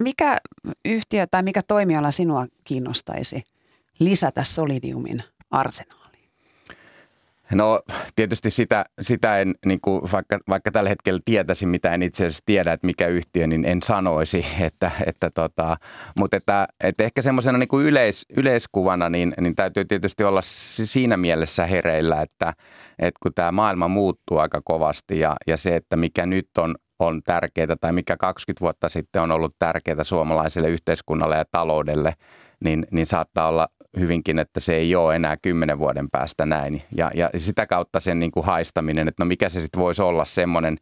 mikä yhtiö tai mikä toimiala sinua kiinnostaisi lisätä Solidiumin arsenaan? No tietysti sitä, sitä en, niin kuin, vaikka, vaikka tällä hetkellä tietäisin, mitä en itse asiassa tiedä, että mikä yhtiö, niin en sanoisi. Että, että tota, mutta että, että ehkä semmoisena niin kuin yleis, yleiskuvana, niin, niin täytyy tietysti olla siinä mielessä hereillä, että, että kun tämä maailma muuttuu aika kovasti ja, ja se, että mikä nyt on, on tärkeää tai mikä 20 vuotta sitten on ollut tärkeää suomalaiselle yhteiskunnalle ja taloudelle, niin, niin saattaa olla hyvinkin, että se ei ole enää kymmenen vuoden päästä näin. Ja, ja sitä kautta sen niin kuin haistaminen, että no mikä se sitten voisi olla semmoinen,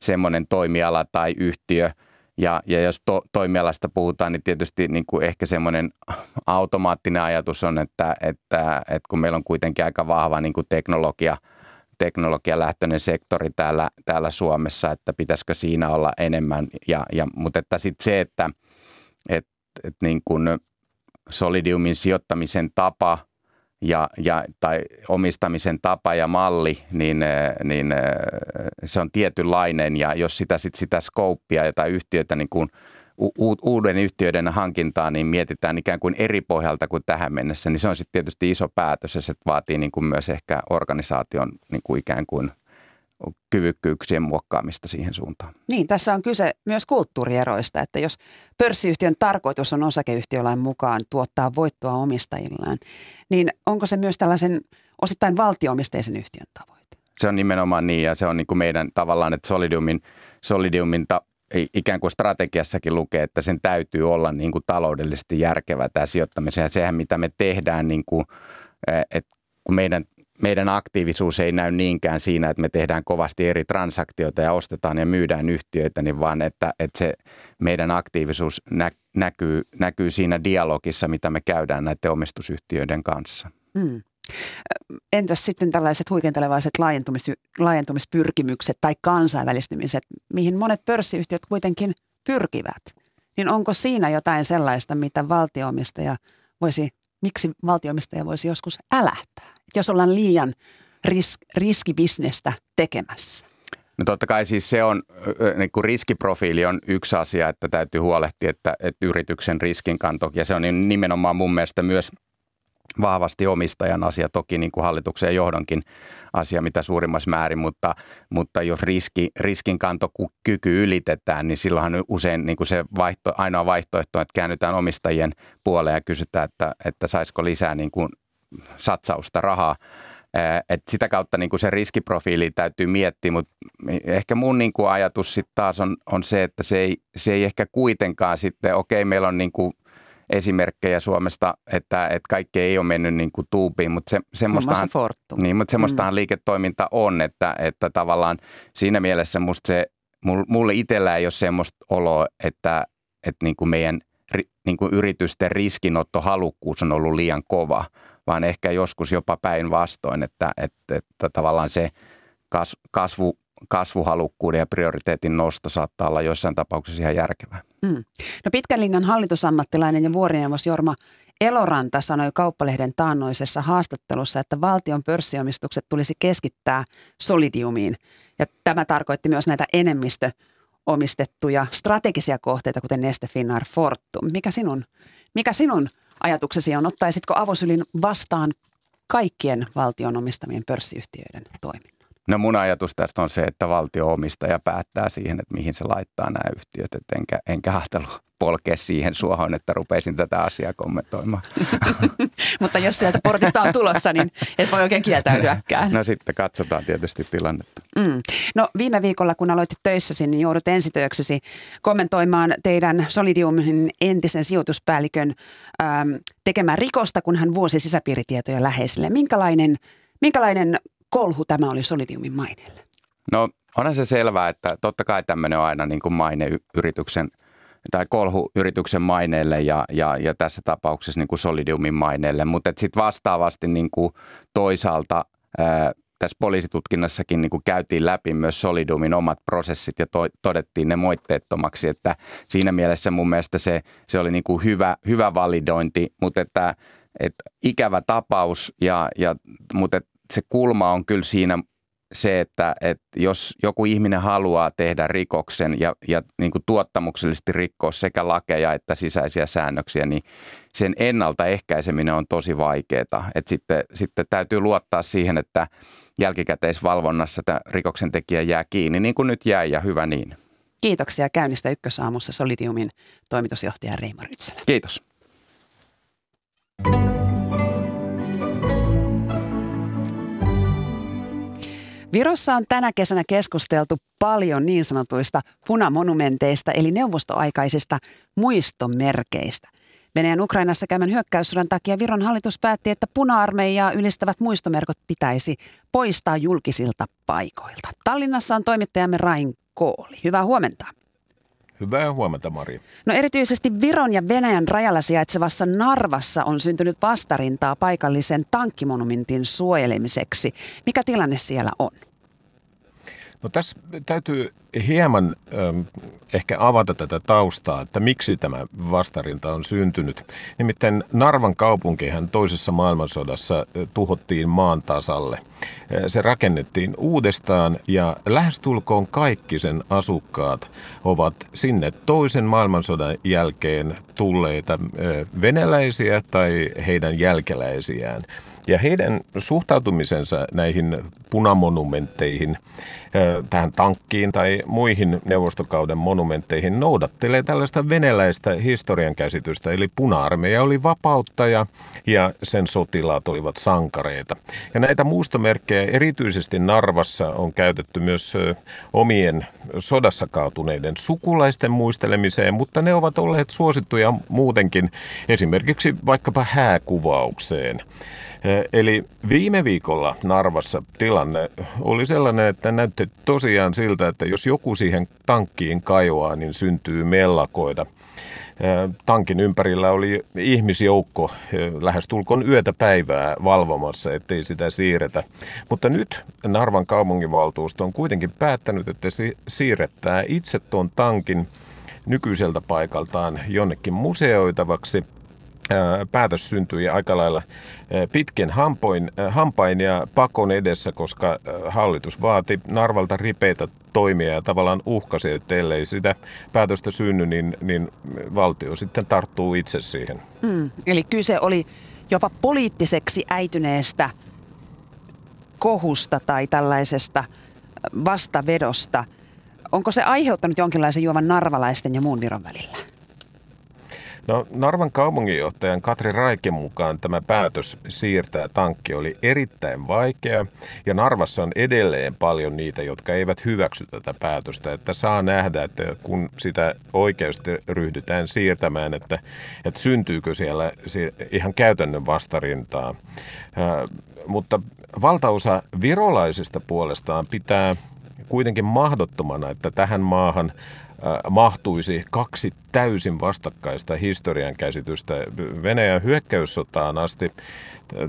semmoinen toimiala tai yhtiö. Ja, ja jos to, toimialasta puhutaan, niin tietysti niin kuin ehkä semmoinen automaattinen ajatus on, että, että, että kun meillä on kuitenkin aika vahva niin kuin teknologia, teknologialähtöinen sektori täällä, täällä Suomessa, että pitäisikö siinä olla enemmän. Ja, ja, mutta että sitten se, että, että, että niin kuin Solidiumin sijoittamisen tapa ja, ja, tai omistamisen tapa ja malli, niin, äh, niin äh, se on tietynlainen. Ja jos sitä, sit sitä skouppia tai yhtiötä niin kuin u- uuden yhtiöiden hankintaa, niin mietitään ikään kuin eri pohjalta kuin tähän mennessä, niin se on sitten tietysti iso päätös ja se vaatii niin kuin myös ehkä organisaation niin kuin ikään kuin – kyvykkyyksien muokkaamista siihen suuntaan. Niin, tässä on kyse myös kulttuurieroista, että jos pörssiyhtiön tarkoitus on osakeyhtiölain mukaan tuottaa voittoa omistajillaan, niin onko se myös tällaisen osittain valtioomisteisen yhtiön tavoite? Se on nimenomaan niin ja se on niin kuin meidän tavallaan, että Solidiumin, Solidiumin ta, ikään kuin strategiassakin lukee, että sen täytyy olla niin kuin taloudellisesti järkevä tämä sijoittamisen ja sehän mitä me tehdään, niin kuin, että kun meidän meidän aktiivisuus ei näy niinkään siinä, että me tehdään kovasti eri transaktioita ja ostetaan ja myydään yhtiöitä, niin vaan että, että se meidän aktiivisuus nä, näkyy, näkyy siinä dialogissa, mitä me käydään näiden omistusyhtiöiden kanssa. Mm. Entäs sitten tällaiset huikentelevaiset laajentumis, laajentumispyrkimykset tai kansainvälistymiset, mihin monet pörssiyhtiöt kuitenkin pyrkivät? Niin onko siinä jotain sellaista, mitä valtioomistaja voisi, miksi valtioomistaja voisi joskus älähtää? jos ollaan liian ris- riskibisnestä tekemässä? No totta kai siis se on, niin kuin riskiprofiili on yksi asia, että täytyy huolehtia, että, että yrityksen riskinkanto, ja se on nimenomaan mun mielestä myös vahvasti omistajan asia, toki niin kuin hallituksen ja johdonkin asia mitä suurimmassa määrin, mutta, mutta jos riski, riskinkantokyky ylitetään, niin silloinhan usein niin kuin se vaihto, ainoa vaihtoehto, että käännytään omistajien puoleen ja kysytään, että, että saisiko lisää niin kuin satsausta, rahaa. Et sitä kautta niin kuin se riskiprofiili täytyy miettiä, mutta ehkä mun niin kuin ajatus sitten taas on, on se, että se ei, se ei ehkä kuitenkaan sitten, okei meillä on niin kuin esimerkkejä Suomesta, että, että kaikki ei ole mennyt niin kuin tuupiin, mutta se, semmoistahan, niin, mutta semmoistahan mm. liiketoiminta on, että, että tavallaan siinä mielessä musta se, mulle itsellä ei ole semmoista oloa, että, että niin kuin meidän niin kuin yritysten riskinottohalukkuus on ollut liian kova, vaan ehkä joskus jopa päinvastoin, että, että, että tavallaan se kasvu, kasvuhalukkuuden ja prioriteetin nosto saattaa olla joissain tapauksissa ihan järkevää. Mm. No pitkän linjan hallitusammattilainen ja vuorineuvos Jorma Eloranta sanoi Kauppalehden taannoisessa haastattelussa, että valtion pörssiomistukset tulisi keskittää Solidiumiin. Ja tämä tarkoitti myös näitä enemmistö omistettuja strategisia kohteita, kuten Neste Finnair Fortum. Mikä sinun, mikä sinun ajatuksesi on? Ottaisitko avosylin vastaan kaikkien valtion omistamien pörssiyhtiöiden toiminnan? No mun ajatus tästä on se, että valtio omistaja päättää siihen, että mihin se laittaa nämä yhtiöt, et enkä, enkä ahtelu polkea siihen suohon, että rupeisin tätä asiaa kommentoimaan. Mutta jos sieltä portista on tulossa, niin et voi oikein kieltäytyäkään. No sitten katsotaan tietysti tilannetta. Mm. No viime viikolla, kun aloitit töissäsi, niin joudut ensitööksesi kommentoimaan teidän Solidiumin entisen sijoituspäällikön ähm, tekemään rikosta, kun hän vuosi sisäpiiritietoja läheisille. Minkälainen, minkälainen kolhu tämä oli Solidiumin maineelle? No onhan se selvää, että totta kai tämmöinen on aina niin kuin maine yrityksen tai kolhu yrityksen maineelle ja, ja, ja tässä tapauksessa niin kuin Solidiumin maineelle, mutta sitten vastaavasti niin kuin toisaalta ää, tässä poliisitutkinnassakin niin kuin käytiin läpi myös Solidumin omat prosessit ja to, todettiin ne moitteettomaksi, että siinä mielessä mun mielestä se, se oli niin kuin hyvä, hyvä validointi, mutta että, että ikävä tapaus, ja, ja, mutta että se kulma on kyllä siinä se, että, että jos joku ihminen haluaa tehdä rikoksen ja, ja niin kuin tuottamuksellisesti rikkoa sekä lakeja että sisäisiä säännöksiä, niin sen ennaltaehkäiseminen on tosi vaikeaa. Että sitten, sitten täytyy luottaa siihen, että jälkikäteisvalvonnassa tämä rikoksen tekijä jää kiinni, niin kuin nyt jäi ja hyvä niin. Kiitoksia käynnistä ykkösaamussa Solidiumin toimitusjohtaja Reima Rytsälä. Kiitos. Virossa on tänä kesänä keskusteltu paljon niin sanotuista punamonumenteista eli neuvostoaikaisista muistomerkeistä. Venäjän Ukrainassa käymän hyökkäyssodan takia Viron hallitus päätti, että puna-armeijaa ylistävät muistomerkot pitäisi poistaa julkisilta paikoilta. Tallinnassa on toimittajamme Rain Kooli. Hyvää huomenta. Hyvää huomenta, Mari. No erityisesti Viron ja Venäjän rajalla sijaitsevassa Narvassa on syntynyt vastarintaa paikallisen tankkimonumentin suojelemiseksi. Mikä tilanne siellä on? No tässä täytyy hieman ähm, ehkä avata tätä taustaa, että miksi tämä vastarinta on syntynyt. Nimittäin Narvan kaupunkihan toisessa maailmansodassa tuhottiin maan tasalle. Se rakennettiin uudestaan ja lähestulkoon kaikki sen asukkaat ovat sinne toisen maailmansodan jälkeen tulleita venäläisiä tai heidän jälkeläisiään. Ja heidän suhtautumisensa näihin punamonumentteihin, tähän tankkiin tai muihin neuvostokauden monumentteihin noudattelee tällaista venäläistä historian käsitystä. Eli puna-armeija oli vapauttaja ja sen sotilaat olivat sankareita. Ja näitä muistomerkkejä erityisesti Narvassa on käytetty myös omien sodassa kaatuneiden sukulaisten muistelemiseen, mutta ne ovat olleet suosittuja muutenkin esimerkiksi vaikkapa hääkuvaukseen. Eli viime viikolla Narvassa tilanne oli sellainen, että näytti tosiaan siltä, että jos joku siihen tankkiin kajoaa, niin syntyy mellakoita. Tankin ympärillä oli ihmisjoukko lähestulkoon yötä päivää valvomassa, ettei sitä siirretä. Mutta nyt Narvan kaupunginvaltuusto on kuitenkin päättänyt, että se siirrettää itse tuon tankin nykyiseltä paikaltaan jonnekin museoitavaksi – päätös syntyi aika lailla pitkin hampoin, hampain ja pakon edessä, koska hallitus vaati Narvalta ripeitä toimia ja tavallaan uhkasi, että ellei sitä päätöstä synny, niin, niin valtio sitten tarttuu itse siihen. Mm, eli kyse oli jopa poliittiseksi äityneestä kohusta tai tällaisesta vastavedosta. Onko se aiheuttanut jonkinlaisen juovan narvalaisten ja muun Viron välillä? No Narvan kaupunginjohtajan Katri Raiken mukaan tämä päätös siirtää tankki oli erittäin vaikea ja Narvassa on edelleen paljon niitä, jotka eivät hyväksy tätä päätöstä. Että saa nähdä, että kun sitä oikeasti ryhdytään siirtämään, että, että syntyykö siellä ihan käytännön vastarintaa. mutta valtaosa virolaisista puolestaan pitää kuitenkin mahdottomana, että tähän maahan mahtuisi kaksi täysin vastakkaista historian käsitystä. Venäjän hyökkäyssotaan asti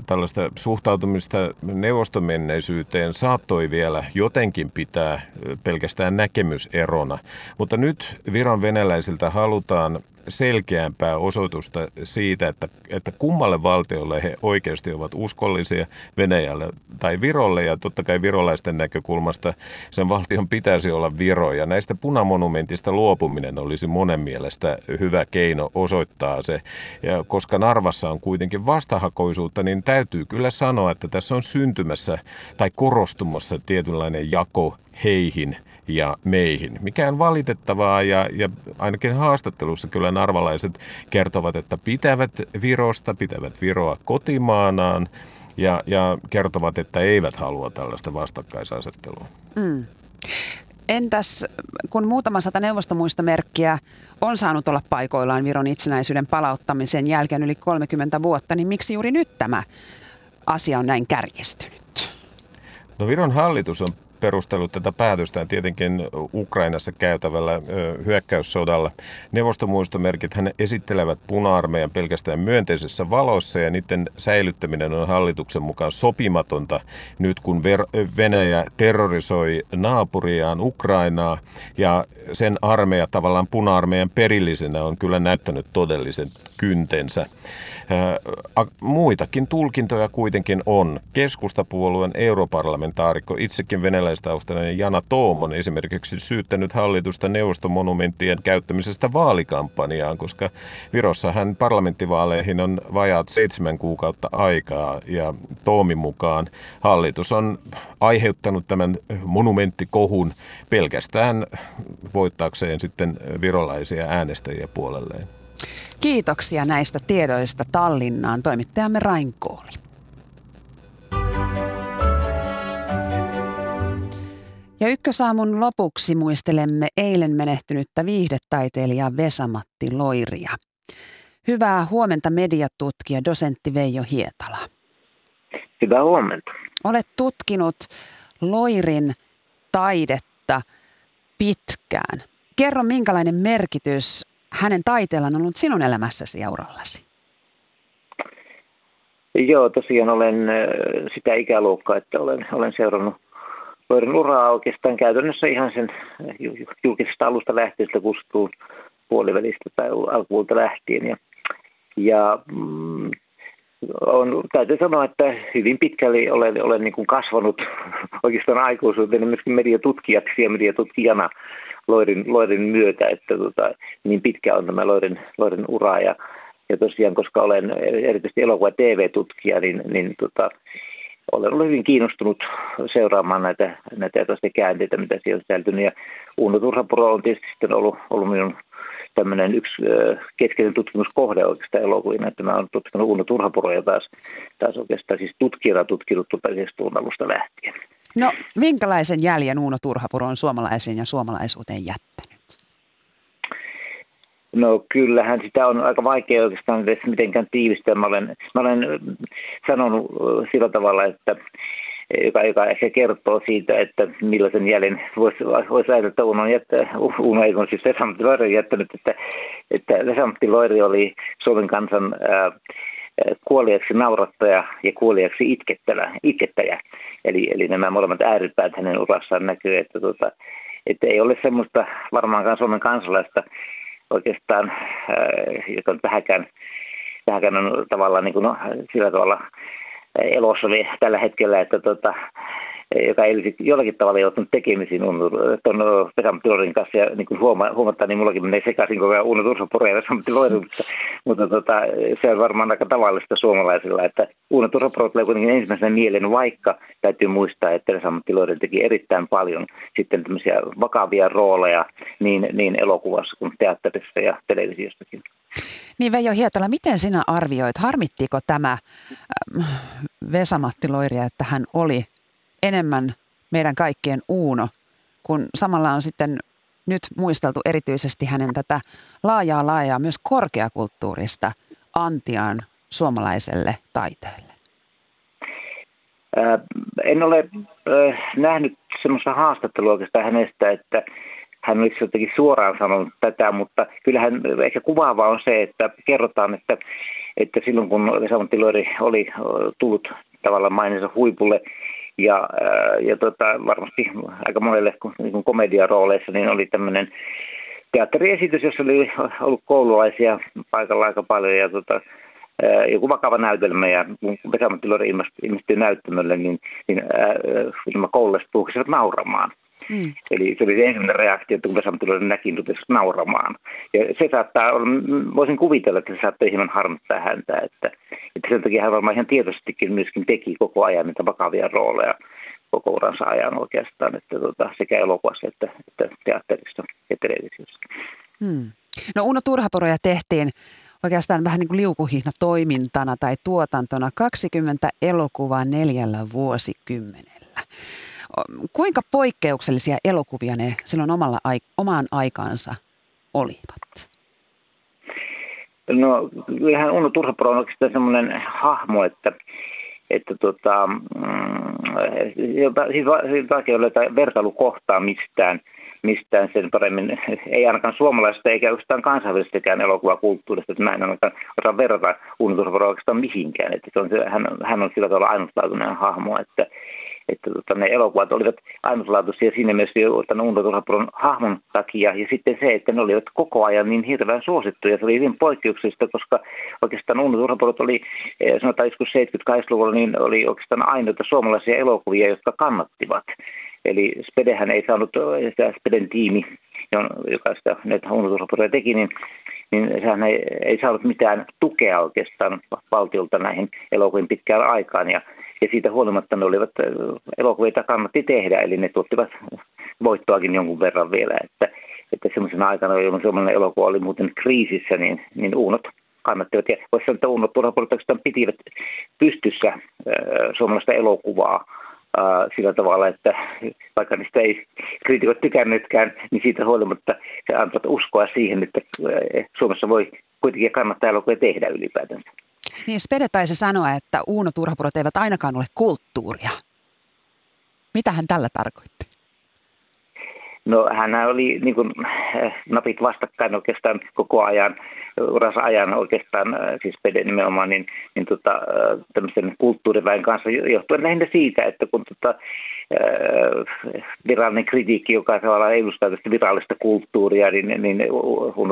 tällaista suhtautumista neuvostomenneisyyteen saattoi vielä jotenkin pitää pelkästään näkemyserona. Mutta nyt Viron venäläisiltä halutaan selkeämpää osoitusta siitä, että, että kummalle valtiolle he oikeasti ovat uskollisia Venäjälle tai Virolle. Ja totta kai virolaisten näkökulmasta sen valtion pitäisi olla Viro. Ja näistä punamonumentista luopuminen olisi monen mielestä hyvä keino osoittaa se. Ja koska Narvassa on kuitenkin vastahakoisuutta, niin täytyy kyllä sanoa, että tässä on syntymässä tai korostumassa tietynlainen jako heihin ja meihin, mikä on valitettavaa ja, ja ainakin haastattelussa kyllä narvalaiset kertovat, että pitävät Virosta, pitävät Viroa kotimaanaan ja, ja kertovat, että eivät halua tällaista vastakkaisasettelua. Mm. Entäs kun muutama sata neuvostomuistomerkkiä on saanut olla paikoillaan Viron itsenäisyyden palauttamisen jälkeen yli 30 vuotta, niin miksi juuri nyt tämä asia on näin kärjestynyt? No Viron hallitus on perustellut tätä päätöstä tietenkin Ukrainassa käytävällä hyökkäyssodalla. Neuvostomuistomerkit hän esittelevät puna-armeijan pelkästään myönteisessä valossa ja niiden säilyttäminen on hallituksen mukaan sopimatonta nyt kun Venäjä terrorisoi naapuriaan Ukrainaa ja sen armeija tavallaan puna-armeijan perillisenä on kyllä näyttänyt todellisen kyntensä. Muitakin tulkintoja kuitenkin on. Keskustapuolueen europarlamentaarikko, itsekin venäläistaustainen Jana Toomon esimerkiksi syyttänyt hallitusta neuvostomonumenttien käyttämisestä vaalikampanjaan, koska Virossa hän parlamenttivaaleihin on vajaat seitsemän kuukautta aikaa ja Toomin mukaan hallitus on aiheuttanut tämän monumenttikohun pelkästään voittaakseen sitten virolaisia äänestäjiä puolelleen. Kiitoksia näistä tiedoista Tallinnaan toimittajamme Rain Kooli. Ja ykkösaamun lopuksi muistelemme eilen menehtynyttä viihdetaiteilijaa Vesamatti Loiria. Hyvää huomenta mediatutkija dosentti Veijo Hietala. Hyvää huomenta. Olet tutkinut Loirin taidetta pitkään. Kerro, minkälainen merkitys hänen taiteellaan on ollut sinun elämässäsi ja urallasi? Joo, tosiaan olen sitä ikäluokkaa, että olen, olen seurannut Loirin uraa oikeastaan käytännössä ihan sen julkisesta alusta lähtien, kustuu puolivälistä tai alkuvuolta lähtien. Ja, ja mm, on, täytyy sanoa, että hyvin pitkälle olen, olen niin kuin kasvanut oikeastaan aikuisuuteen myöskin mediatutkijaksi ja mediatutkijana Loirin, Loirin myötä, että tota, niin pitkä on tämä Loirin, Loirin ura. Ja, ja tosiaan, koska olen erityisesti elokuva- ja TV-tutkija, niin, niin tota, olen ollut hyvin kiinnostunut seuraamaan näitä, näitä käänteitä, mitä siellä on sisältynyt. Ja Uuno Turhapuro on tietysti sitten ollut, ollut minun tämmöinen yksi keskeinen tutkimuskohde oikeastaan elokuvina, että mä olen tutkinut Uuno Turhapuroja taas, taas oikeastaan siis tutkijana tutkinut tuota alusta lähtien. No, minkälaisen jäljen Uuno Turhapuro on suomalaisiin ja suomalaisuuteen jättänyt? No kyllähän sitä on aika vaikea oikeastaan edes mitenkään tiivistää. Mä olen, mä olen sanonut sillä tavalla, että joka, joka ehkä kertoo siitä, että millaisen jäljen voisi, voisi ajatella, että Uno, jättä, Uno ei siis Vesamatti Loiri jättänyt, että, että Vesamatti Loiri oli Suomen kansan ää, kuoliaksi naurattaja ja kuoliaksi itkettäjä. itkettäjä. Eli, eli nämä molemmat ääripäät hänen urassaan näkyy, että, tota, että ei ole semmoista varmaankaan Suomen kansalaista oikeastaan, joka on vähäkään, vähäkään on tavallaan niin kuin, no, sillä tavalla elossa tällä hetkellä, että tota, joka ei olisi jollakin tavalla joutunut tekemisiin tuon Vesamatti Loirin kanssa. Ja niin kuin huoma, huomattaa, niin mullakin menee sekaisin koko ajan Uno Turhapuro ja Vesamatti Loirin, mutta, mutta tota, se on varmaan aika tavallista suomalaisilla, että Uno Turhapuro tulee kuitenkin ensimmäisenä mieleen, vaikka täytyy muistaa, että Vesamatti Loirin teki erittäin paljon sitten tämmöisiä vakavia rooleja niin, niin elokuvassa kuin teatterissa ja televisiostakin. Niin Veijo Hietala, miten sinä arvioit, harmittiko tämä äh, Vesamatti Loiria, että hän oli enemmän meidän kaikkien Uuno, kun samalla on sitten nyt muisteltu erityisesti hänen tätä laajaa laajaa myös korkeakulttuurista antiaan suomalaiselle taiteelle? Ää, en ole äh, nähnyt semmoista haastattelua oikeastaan hänestä, että hän olisi jotenkin suoraan sanonut tätä, mutta kyllähän ehkä kuvaava on se, että kerrotaan, että, että silloin kun Vesamatti oli tullut tavallaan mainensa huipulle, ja, ja tota, varmasti aika monelle niin kuin komediarooleissa niin oli tämmöinen teatteriesitys, jossa oli ollut koululaisia paikalla aika paljon ja tota, joku vakava näytelmä ja kun Vesamatti Lori ilmestyi näyttämölle, niin, niin ää, nämä koululaiset puhuisivat nauramaan. Mm. Eli se oli se ensimmäinen reaktio, että kun Vesamatti Lori näki, niin nauramaan. Ja se saattaa olla, voisin kuvitella, että se saattaa hieman harmittaa häntä, että, että sen takia hän varmaan ihan tietoisestikin myöskin teki koko ajan niitä vakavia rooleja koko uransa ajan oikeastaan, että tota, sekä elokuvassa että, että teatterissa ja televisiossa. Hmm. No Uno Turhaporoja tehtiin oikeastaan vähän niin kuin liukuhihna toimintana tai tuotantona 20 elokuvaa neljällä vuosikymmenellä. Kuinka poikkeuksellisia elokuvia ne silloin omalla, omaan aikaansa olivat? No kyllähän Uno Turhapuro on oikeastaan semmoinen hahmo, että, että tota, mm, vaikea ole vertailukohtaa mistään, mistään sen paremmin, ei ainakaan suomalaisesta eikä oikeastaan kansainvälisestäkään elokuvakulttuurista, että mä en ainakaan osaa verrata Uno Turhapuroa oikeastaan mihinkään, että se on, hän, hän on sillä tavalla ainutlaatuinen hahmo, että, että tota, ne elokuvat olivat ainutlaatuisia siinä mielessä jo tämän Unto Turhapuron hahmon takia. Ja sitten se, että ne olivat koko ajan niin hirveän suosittuja. Se oli hyvin poikkeuksellista, koska oikeastaan Unto Turhapurot oli, eh, sanotaan joskus 78-luvulla, niin oli oikeastaan ainoita suomalaisia elokuvia, jotka kannattivat. Eli Spedehän ei saanut, sitä Speden tiimi, joka sitä näitä Unto teki, niin niin sehän ei, ei saanut mitään tukea oikeastaan valtiolta näihin elokuviin pitkään aikaan. Ja ja siitä huolimatta ne olivat elokuvia, kannatti tehdä, eli ne tuottivat voittoakin jonkun verran vielä. Että, että semmoisena aikana, jolloin semmoinen elokuva oli muuten kriisissä, niin, niin uunot kannattivat. Ja voisi sanoa, että uunot turhapolitiikasta pitivät pystyssä äh, suomalaista elokuvaa äh, sillä tavalla, että vaikka niistä ei kriitikot tykännytkään, niin siitä huolimatta se antavat uskoa siihen, että Suomessa voi kuitenkin kannattaa elokuvia tehdä ylipäätänsä. Niin Spede taisi sanoa, että Uuno Turhapurot eivät ainakaan ole kulttuuria. Mitä hän tällä tarkoitti? No hän oli niin kuin, eh, napit vastakkain oikeastaan koko ajan, uransa ajan oikeastaan, eh, siis Pede nimenomaan, niin, niin tota, eh, tämmöisen kulttuuriväen kanssa johtuen lähinnä siitä, että kun tota, virallinen kritiikki, joka tavallaan edustaa tästä virallista kulttuuria, niin, niin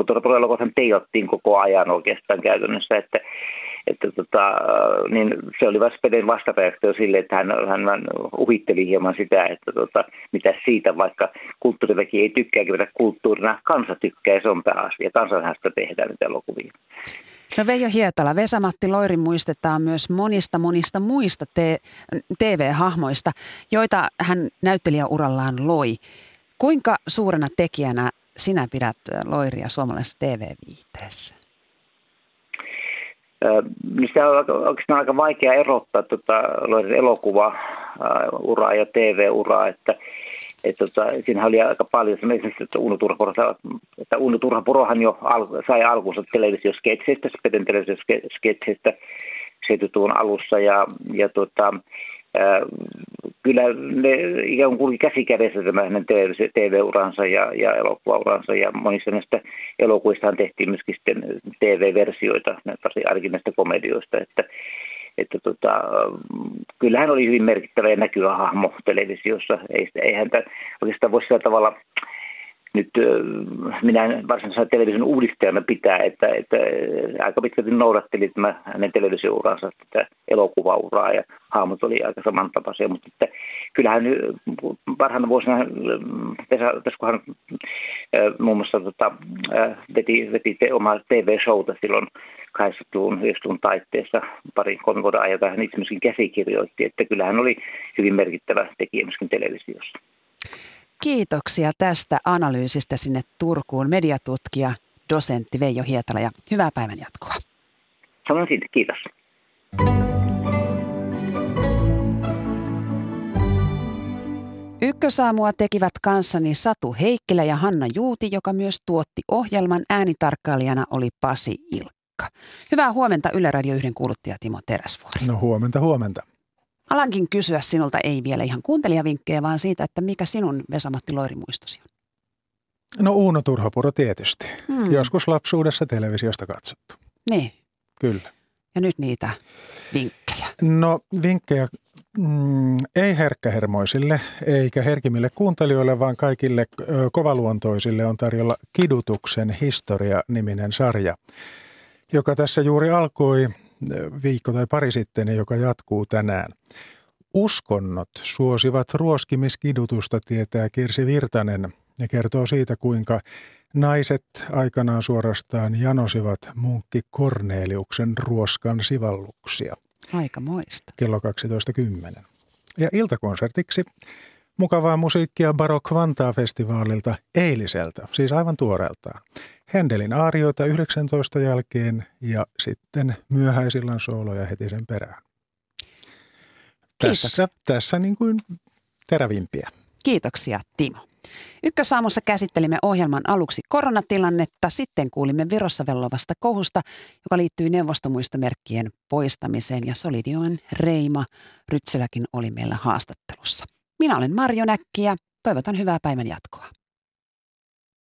Turhapurot teijottiin koko ajan oikeastaan käytännössä, että että tota, niin se oli Vespeden vastareaktio sille, että hän, hän uhitteli hieman sitä, että tota, mitä siitä, vaikka kulttuuriväki ei tykkää kerätä kulttuurina, kansa tykkää ja se on pääasia. Kansanhästä tehdään nyt elokuvia. No Veijo Hietala, Vesa-Matti Loiri muistetaan myös monista monista muista te- TV-hahmoista, joita hän näyttelijäurallaan loi. Kuinka suurena tekijänä sinä pidät Loiria suomalaisessa TV-viihteessä? Niin sitä on oikeastaan aika vaikea erottaa tota, elokuva uraa ja TV-uraa, että, että tota, siinähän oli aika paljon esimerkiksi, että Uno Turhapuro, että Uno Turhapurohan jo al, sai alkunsa televisiosketseistä, Speten televisiosketseistä 70-luvun alussa ja, ja tota, kyllä ne ikään kuin käsi kädessä tämä hänen TV-uransa ja, ja elokuvauransa ja monissa näistä elokuvistaan tehtiin myöskin sitten TV-versioita, ainakin näistä komedioista, että, että tota, kyllä hän oli hyvin merkittävä ja näkyvä hahmo televisiossa. Ei, ei häntä oikeastaan voi sillä tavalla nyt minä en varsinaisena television uudistajana pitää, että, että aika pitkälti noudatteli tämä hänen televisiouransa tätä elokuvauraa ja hahmot oli aika samantapaisia, mutta että kyllähän parhaana vuosina, tässä kun hän muun muassa tota, veti, veti te, omaa TV-showta silloin 80-luvun, 90 taitteessa pari kolme vuoden ajan, hän itse myöskin käsikirjoitti, että kyllähän oli hyvin merkittävä tekijä myöskin televisiossa. Kiitoksia tästä analyysistä sinne Turkuun mediatutkija, dosentti Veijo Hietala ja hyvää päivän jatkoa. Samoin siitä, kiitos. Ykkösaamua tekivät kanssani Satu Heikkilä ja Hanna Juuti, joka myös tuotti ohjelman. Äänitarkkailijana oli Pasi Ilkka. Hyvää huomenta Yle Radio 1 kuuluttaja Timo Teräsvuori. No huomenta, huomenta. Alankin kysyä sinulta ei vielä ihan kuuntelijavinkkejä, vaan siitä, että mikä sinun Vesamatti Loiri muistosi on? No Uuno Turhapuro tietysti. Hmm. Joskus lapsuudessa televisiosta katsottu. Niin. Kyllä. Ja nyt niitä vinkkejä. No vinkkejä mm, ei herkkähermoisille eikä herkimille kuuntelijoille, vaan kaikille ö, kovaluontoisille on tarjolla Kidutuksen historia-niminen sarja, joka tässä juuri alkoi viikko tai pari sitten, joka jatkuu tänään. Uskonnot suosivat ruoskimiskidutusta, tietää Kirsi Virtanen ja kertoo siitä, kuinka naiset aikanaan suorastaan janosivat munkki Korneliuksen ruoskan sivalluksia. Aika moista. Kello 12.10. Ja iltakonsertiksi mukavaa musiikkia Barok Vantaa festivaalilta eiliseltä, siis aivan tuoreeltaan. Händelin aarioita 19 jälkeen ja sitten myöhäisillan sooloja heti sen perään. Tässä, tässä niin kuin terävimpiä. Kiitoksia Timo. Ykkösaamussa käsittelimme ohjelman aluksi koronatilannetta, sitten kuulimme Virossa vellovasta kohusta, joka liittyy neuvostomuistomerkkien poistamiseen ja Solidioen Reima Rytseläkin oli meillä haastattelussa. Minä olen Marjo Näkki ja toivotan hyvää päivän jatkoa.